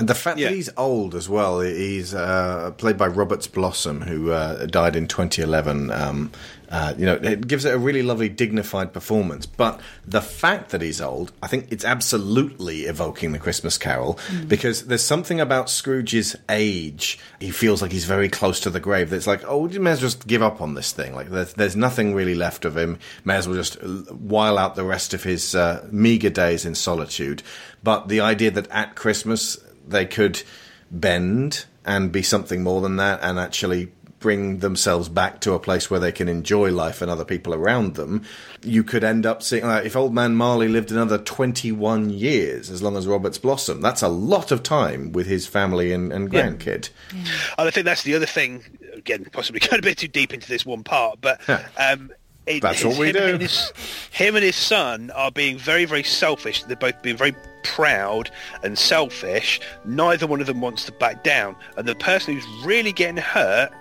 And the fact Yeah. that he's old as well, he's uh, played by Roberts Blossom, who uh, died in 2011. Um, uh, you know, it gives it a really lovely, dignified performance. But the fact that he's old, I think it's absolutely evoking the Christmas Carol because there's something about Scrooge's age. He feels like he's very close to the grave. That's like, oh, you may as well just give up on this thing. Like, there's, there's nothing really left of him. May as well just while out the rest of his uh, meager days in solitude. But the idea that at Christmas they could bend and be something more than that and actually bring themselves back to a place where they can enjoy life and other people around them, you could end up seeing, like, if Old Man Marley lived another 21 years, as long as Roberts Blossom, that's a lot of time with his family and, and Yeah. grandkid. And I think that's the other thing. Again, possibly going a bit too deep into this one part, but um, it, That's what we him do. And his, him and his son are being very, very selfish. They're both being very proud and selfish. Neither one of them wants to back down, and the person who's really getting hurt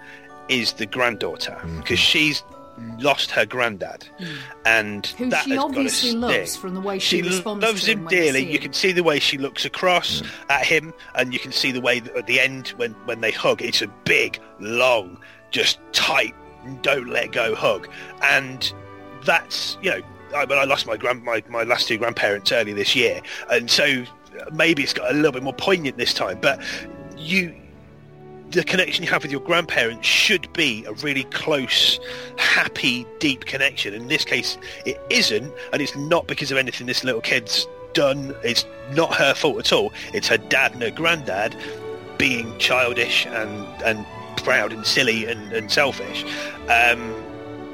is the granddaughter Mm-hmm. because she's lost her granddad, and Who that she has got obviously loves from the way she lo- responds loves to him him dearly. You him. can see the way she looks across at him, and you can see the way that at the end when when they hug, it's a big, long, just tight, don't let go hug, and that's you know. I, when I lost my grand my, my last two grandparents early this year, and so maybe it's got a little bit more poignant this time. But you, the connection you have with your grandparents should be a really close, happy, deep connection. In this case, it isn't, and it's not because of anything this little kid's done. It's not her fault at all. It's her dad and her granddad being childish and and proud and silly and, and selfish. Um,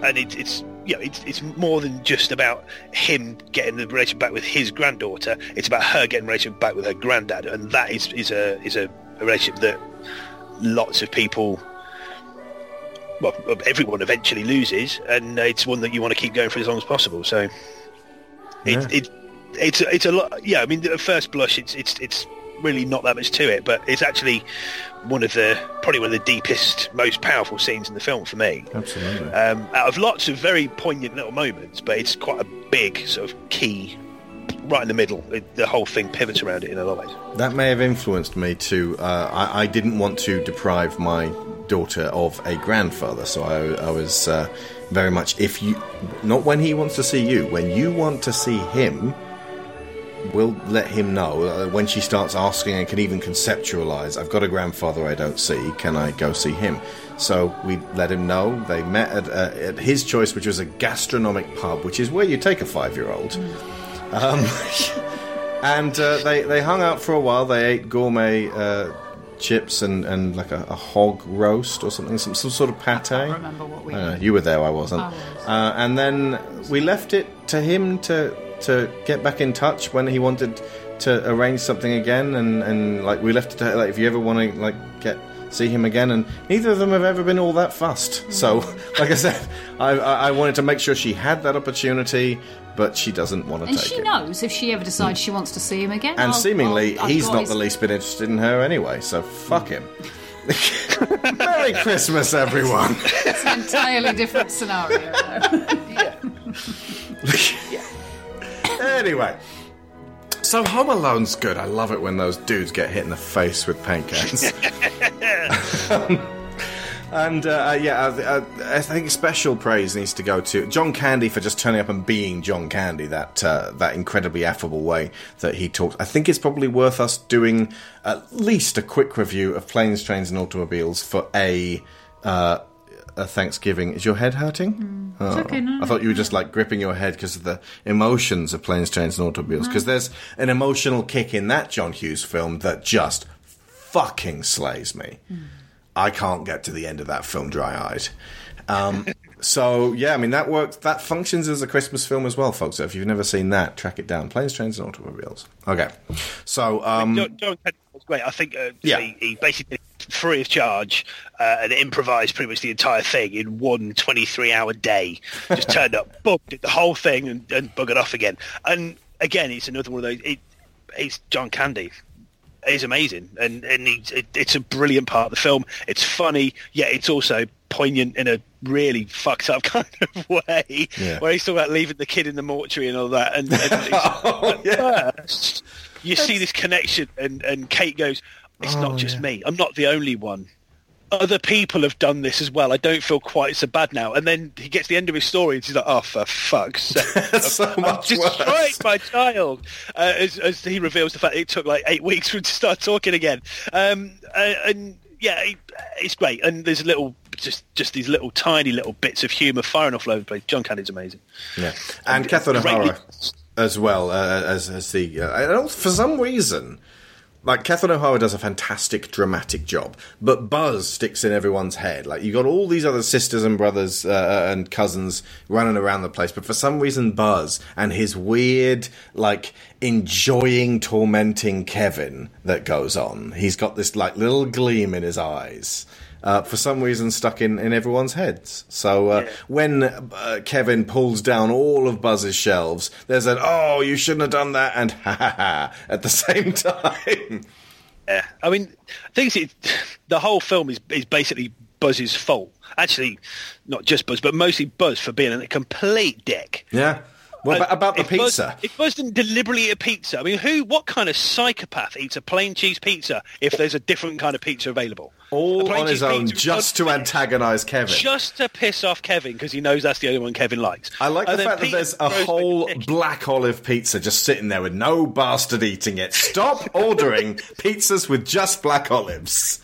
and it, it's you know, it's, it's more than just about him getting the relation back with his granddaughter. It's about her getting the relationship back with her granddad, and that is, is a is a, a relationship that lots of people, well, everyone eventually loses, and it's one that you want to keep going for as long as possible. So, it, Yeah. it it's it's a lot. Yeah, I mean, at first blush, it's it's it's really not that much to it, but it's actually one of the probably one of the deepest, most powerful scenes in the film for me. Absolutely. Um, out of lots of very poignant little moments, but it's quite a big sort of key right in the middle. It, the whole thing pivots around it in a lot of ways. That may have influenced me to. Uh, I, I didn't want to deprive my daughter of a grandfather, so I, I was uh, very much. If you, not when he wants to see you, when you want to see him, we'll let him know. Uh, when she starts asking and can even conceptualize, I've got a grandfather I don't see. Can I go see him? So we let him know. They met at, uh, at his choice, which was a gastronomic pub, which is where you take a five-year-old. Um, and uh, they they hung out for a while. They ate gourmet uh, chips and, and like a, a hog roast or something, some some sort of pate. I remember what we Uh, you were there, I wasn't. I was. Uh, and then we left it to him to to get back in touch when he wanted to arrange something again. And, and like we left it to like if you ever want to like get see him again. And neither of them have ever been all that fussed. Hmm. So like I said, I, I I wanted to make sure she had that opportunity, but she doesn't want to And take she it. knows if she ever hmm. decides she wants to see him again. And I'll- seemingly, I'll- he's not his- the least bit interested in her anyway, so fuck him. Merry Christmas, everyone. It's an entirely different scenario. though. anyway. So Home Alone's good. I love it when those dudes get hit in the face with paint cans. And uh, uh, yeah, uh, uh, I think special praise needs to go to John Candy for just turning up and being John Candy. That uh, that incredibly affable way that he talks. I think it's probably worth us doing at least a quick review of Planes, Trains, and Automobiles for a. Uh, a Thanksgiving. Is your head hurting? Oh. okay, no, I thought you were just like gripping your head because of the emotions of Planes, Trains, and Automobiles. Because there's an emotional kick in that John Hughes film that just fucking slays me. I can't get to the end of that film dry eyed. Um, so yeah, I mean that works. That functions as a Christmas film as well, folks. So if you've never seen that, track it down. Planes, trains, and automobiles. Okay, so um, John, John Candy was great. I think uh, Yeah. he, he basically free of charge uh, and improvised pretty much the entire thing in one 23 hour day. Just turned up, boom, did the whole thing and, and buggered off again. And again, it's another one of those. It, it's John Candy. He's amazing, and and he's, it, it's a brilliant part of the film. It's funny, yet it's also poignant in a really fucked up kind of way. Yeah. Where he's talking about leaving the kid in the mortuary and all that, and, and Oh, yeah. first, you see this connection, and, and Kate goes, "It's Oh, not just oh, yeah. me. I'm not the only one. Other people have done this as well. I don't feel quite so bad now." And then he gets to the end of his story, and he's like, "Oh, for fuck's sake!" so I've much destroyed worse. my child. Uh, as, as he reveals the fact that it took like eight weeks for him to start talking again. Um, uh, and yeah, it, it's great. And there's little, just just these little tiny little bits of humour firing off all over the place. John Candy's amazing. Yeah, and Catherine Great O'Hara as well uh, as as the. Uh, I don't, for some reason, like Catherine O'Hara does a fantastic dramatic job, but Buzz sticks in everyone's head. Like you got all these other sisters and brothers uh, and cousins running around the place, but for some reason, Buzz and his weird like enjoying tormenting Kevin that goes on. He's got this like little gleam in his eyes. Uh, for some reason, stuck in, in everyone's heads. So uh, when uh, Kevin pulls down all of Buzz's shelves, there's an "Oh, you shouldn't have done that," and "Ha ha ha" at the same time. Yeah, I mean, it, the whole film is is basically Buzz's fault. Actually, not just Buzz, but mostly Buzz for being a complete dick. Yeah. What uh, about, about the Buzz- pizza? if Buzz didn't deliberately eat a pizza, I mean, who? What kind of psychopath eats a plain cheese pizza if there's a different kind of pizza available? All on his own, just to antagonise Kevin. just to piss off Kevin because he knows that's the only one Kevin likes. I like And the fact that there's a whole black olive pizza just sitting there with no bastard eating it. Stop ordering pizzas with just black olives.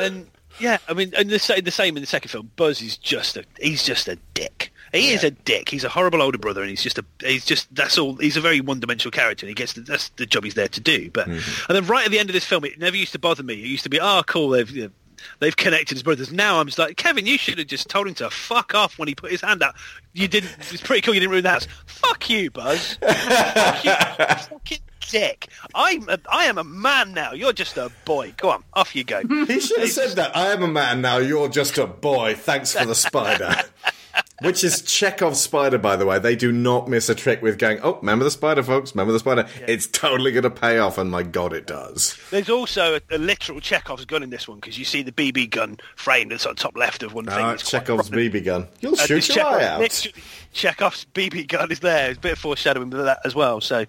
and yeah, I mean, and the, the same in the second film. Buzz is just a he's just a dick. He is a dick. He's a horrible older brother, and he's just a he's just that's all. He's a very one dimensional character, and he gets the, that's the job he's there to do. But Mm-hmm. and then right at the end of this film, it never used to bother me. It used to be, oh, cool, they've. They've connected as brothers. Now I'm just like, Kevin, you should have just told him to fuck off when he put his hand out. You didn't. It's pretty cool you didn't ruin the house. Fuck you, Buzz. fuck you, fucking dick. I'm. A, I am a man now. You're just a boy. Go on, off you go. He should have said that. I am a man now. You're just a boy. Thanks for the spider. Which is Chekhov's spider, by the way. They do not miss a trick with going, oh, remember the spider, folks? Remember the spider? It's totally going to pay off, and my god, it does. There's also a, a literal Chekhov's gun in this one because you see the BB gun framed at sort of top left of one thing. Ah, It's Chekhov's. BB gun. You'll And shoot your Chekhov- eye out. Chekhov's BB gun is there. It's a bit of foreshadowing with that as well. So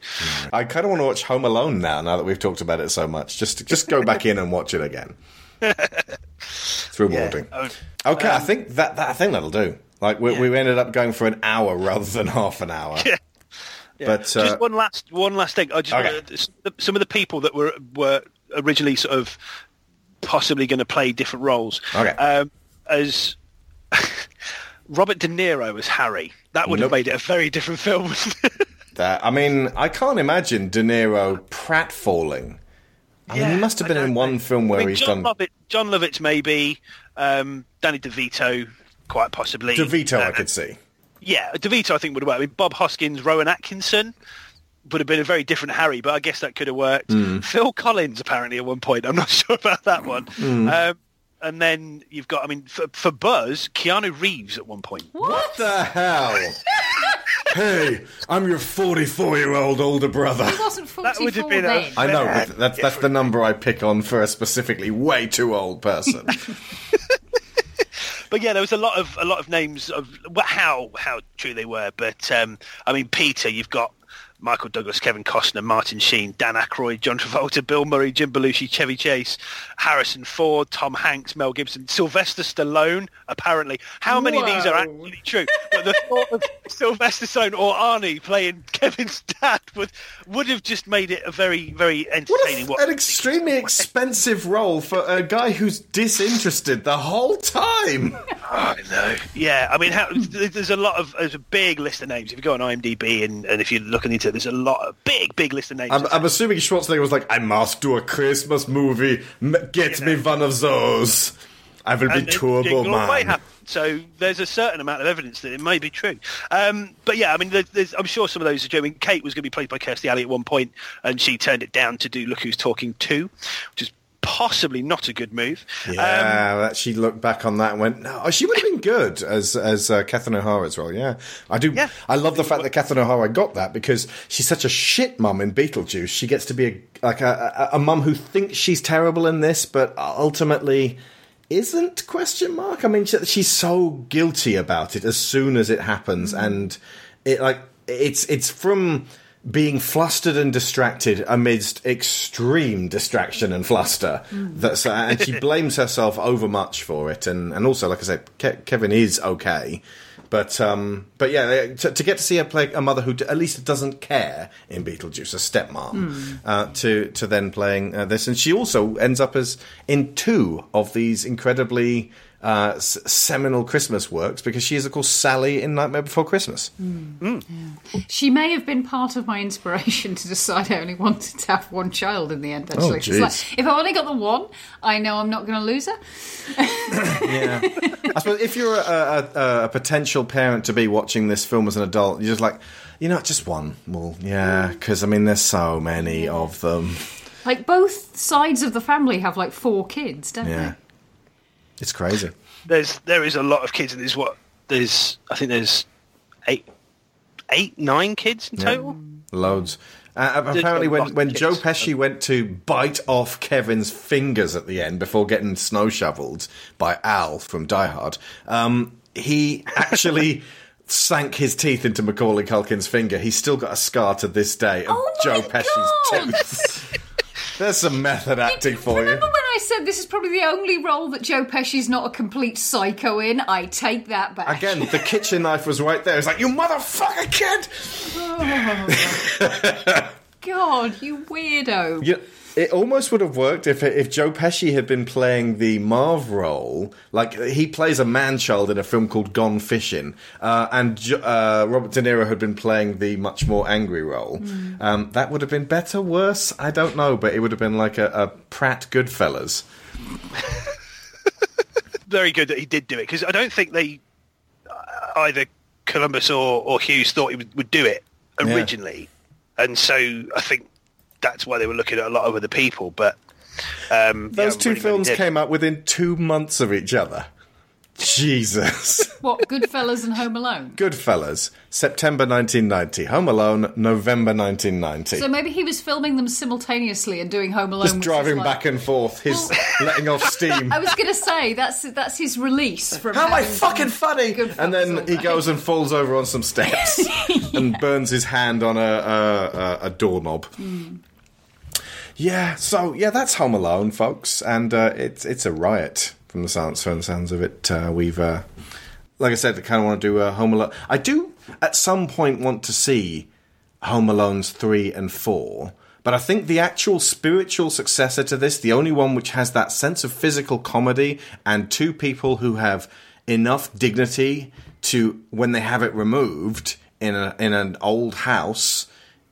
I kind of want to watch Home Alone now. Now that we've talked about it so much, just just go back in and watch it again. It's rewarding. Oh, Okay, I think that, that I think that'll do. Like we, we ended up going for an hour rather than half an hour. Yeah. Yeah. But uh, just one last one last thing. I just Okay. wanna- some of the- some of the people that were were originally sort of possibly going to play different roles. Okay. Um, as Robert De Niro as Harry, that would Nope. have made it a very different film. that, I mean, I can't imagine De Niro pratfalling. I mean, he Yeah, must have been in one know. film where I mean, he's John done. Lovitz, Jon Lovitz maybe, um, Danny DeVito quite possibly. DeVito, I Uh, could see. Yeah, DeVito I think would have worked. I mean, Bob Hoskins, Rowan Atkinson would have been a very different Harry, but I guess that could have worked. Hmm. Phil Collins apparently at one point. I'm not sure about that one. Um, and then you've got, I mean, for, for Buzz, Keanu Reeves at one point. What the hell? hey, I'm your 44 year old older brother. He wasn't That would have 44 been a- then. I know, but that's, that's the number I pick on for a specifically way too old person. But yeah, there was a lot of a lot of names of how how true they were. But um, I mean, Peter, you've got Michael Douglas, Kevin Costner, Martin Sheen, Dan Aykroyd, John Travolta, Bill Murray, Jim Belushi, Chevy Chase, Harrison Ford, Tom Hanks, Mel Gibson, Sylvester Stallone. Apparently, how many of these are actually true? But the thought of Sylvester Stallone or Arnie playing Kevin's dad would would have just made it a very very What entertaining. a, an extremely expensive role for a guy who's disinterested the whole time. I know. Yeah, I mean, how, there's a lot of there's a big list of names. If you go on IMDb and, and if you're looking into there's a lot of big big list of names. I'm, I'm assuming Schwarzenegger was like, I must do a Christmas movie. Get me one of those. I will be And then Turbo Jingle All the Way Man. So there's a certain amount of evidence that it may be true. Um, but yeah, I mean, I'm sure some of those are true. I mean, Kate was going to be played by Kirstie Alley at one point, and she turned it down to do Look Who's Talking 2, which is possibly not a good move. Um, Yeah, that she looked back on that and went, "No, she would have been good as as uh, Catherine O'Hara's role." Yeah, I do. Yeah. I love the fact that Catherine O'Hara got that because she's such a shit mum in Beetlejuice. She gets to be a like a, a, a mum who thinks she's terrible in this, but ultimately isn't? Question mark. I mean, she, she's so guilty about it as soon as it happens, and it like it's it's from being flustered and distracted amidst extreme distraction and fluster. That's uh, and she blames herself overmuch for it, and and also, like I said, Ke- Kevin is okay. But um, but yeah, to, to get to see her play a mother who at least doesn't care in Beetlejuice, a stepmom, uh, to to then playing uh, this, and she also ends up as in two of these incredibly uh, s- seminal Christmas works because she is, of course, Sally in Nightmare Before Christmas. She may have been part of my inspiration to decide I only wanted to have one child in the end. Actually, Oh, like, if I've only got the one, I know I'm not going to lose her. Yeah, I suppose if you're a, a, a potential parent to be watching this film as an adult, you're just like, you know, just one. Well, yeah, because I mean, there's so many of them. Like both sides of the family have like four kids, don't Yeah, it's crazy. there's there is a lot of kids, and there's what there's I think there's eight, eight, nine kids in total. Loads. Uh, apparently, when, when. Joe Pesci went to bite off Kevin's fingers at the end before getting snow shoveled by Al from Die Hard, um, he actually sank his teeth into Macaulay Culkin's finger. He's still got a scar to this day of Oh my Joe Pesci's God! tooth. There's some method acting for you. Remember when I said this is probably the only role that Joe Pesci's not a complete psycho in? I take that back. Again, the kitchen knife was right there. It's like, you motherfucker kid! Oh. God, you weirdo. You, it almost would have worked if if Joe Pesci had been playing the Marv role, like he plays a man child in a film called Gone Fishing, uh, and Jo- uh, Robert De Niro had been playing the much more angry role. Um, that would have been better, worse, I don't know, but it would have been like a, a Pratt Goodfellas. Very good that he did do it because I don't think they uh, either Columbus or, or Hughes thought he would, would do it Yeah. originally, and so I think that's why they were looking at a lot of other people. But um, Those yeah, two really, really films did. came out within two months of each other. Jesus. What, Goodfellas and Home Alone? Goodfellas, September 1990. Home Alone, November 1990. So maybe he was filming them simultaneously and doing Home Alone. Just driving like- back and forth, his letting off steam. I was going to say that's that's his release from. How am I fucking funny? Goodfellas And then he goes and falls over on some steps and burns his hand on a a, a, a doorknob. Yeah, so yeah, that's Home Alone, folks, and uh, it's it's a riot from the sounds from the sounds of it. Uh, we've, uh, like I said, I kind of want to do a Home Alone. I do at some point want to see Home Alone's three and four. But I think the actual spiritual successor to this, the only one which has that sense of physical comedy and two people who have enough dignity to, when they have it removed in a in an old house,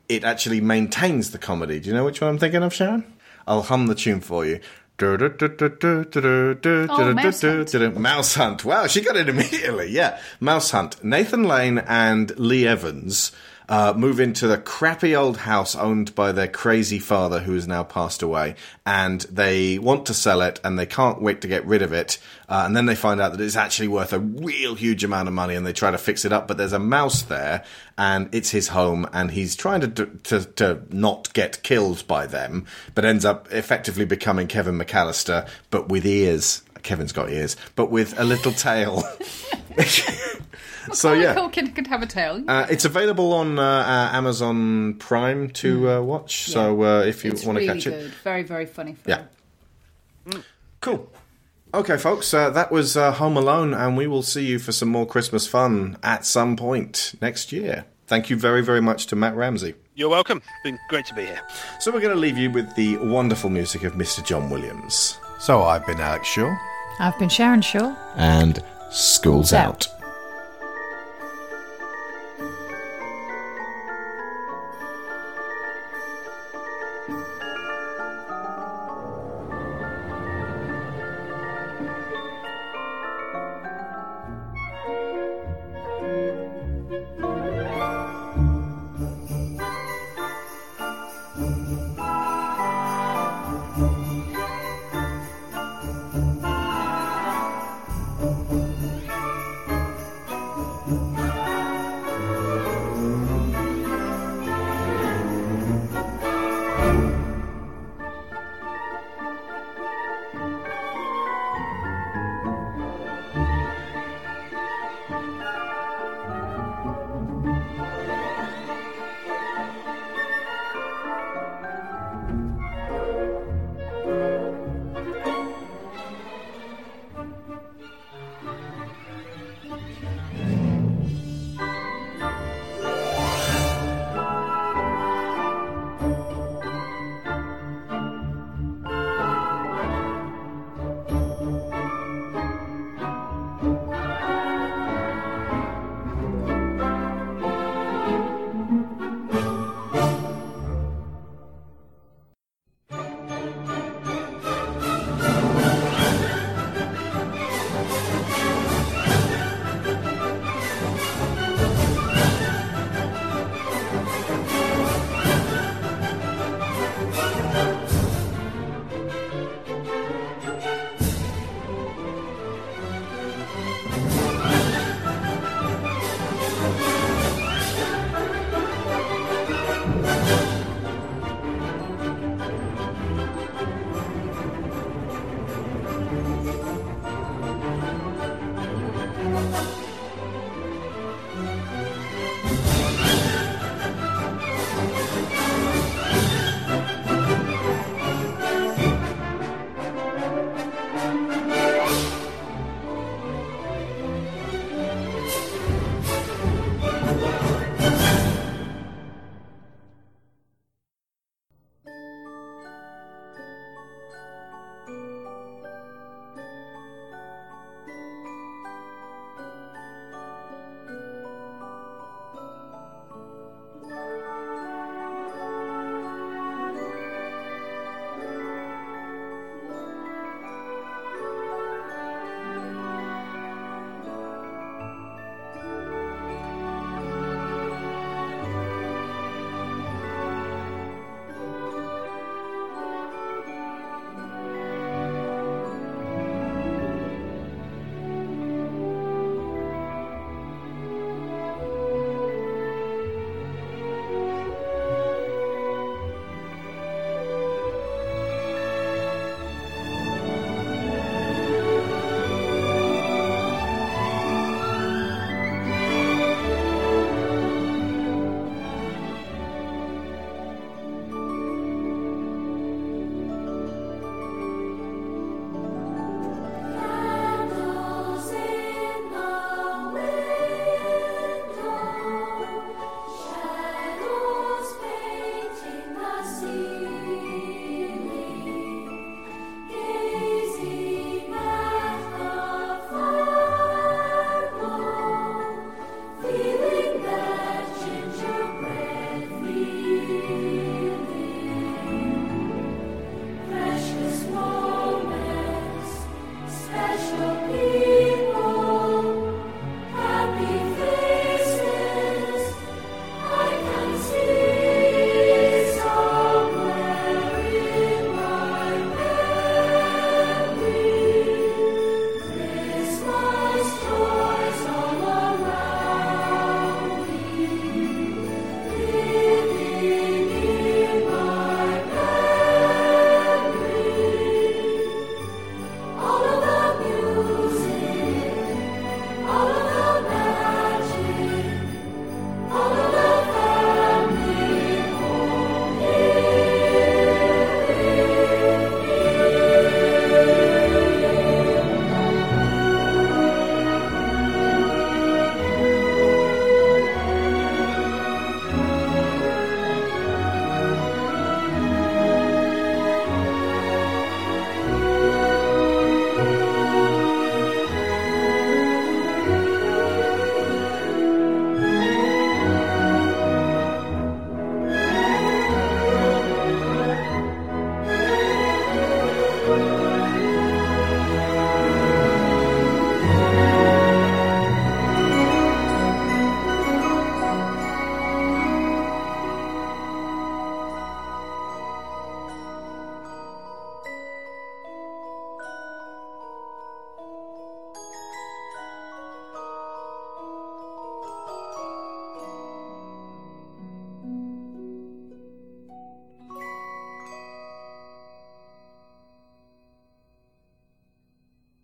it actually maintains the comedy. Do you know which one I'm thinking of, Sharon? I'll hum the tune for you. Oh, Mouse Hunt. Mouse Hunt. Wow, she got it immediately. Yeah, Mouse Hunt. Nathan Lane and Lee Evans uh, move into the crappy old house owned by their crazy father, who has now passed away, and they want to sell it, and they can't wait to get rid of it. Uh, and then they find out that it's actually worth a real huge amount of money, and they try to fix it up. But there's a mouse there, and it's his home, and he's trying to to to not get killed by them, but ends up effectively becoming Kevin McCallister, but with ears. Kevin's got ears, but with a little tail. so yeah, Culkin could have a tail. uh, it's available on uh, uh, Amazon Prime to uh, watch. So uh, if you want to really catch it. Very, very funny film. yeah, cool. Okay, folks, uh, that was uh, Home Alone, and we will see you for some more Christmas fun at some point next year. Thank you very, very much to Matt Ramsey. You're welcome. Been great to be here. So we're going to leave you with the wonderful music of Mr. John Williams. So I've been Alex Shaw, I've been Sharon Shaw. and school's Out. out.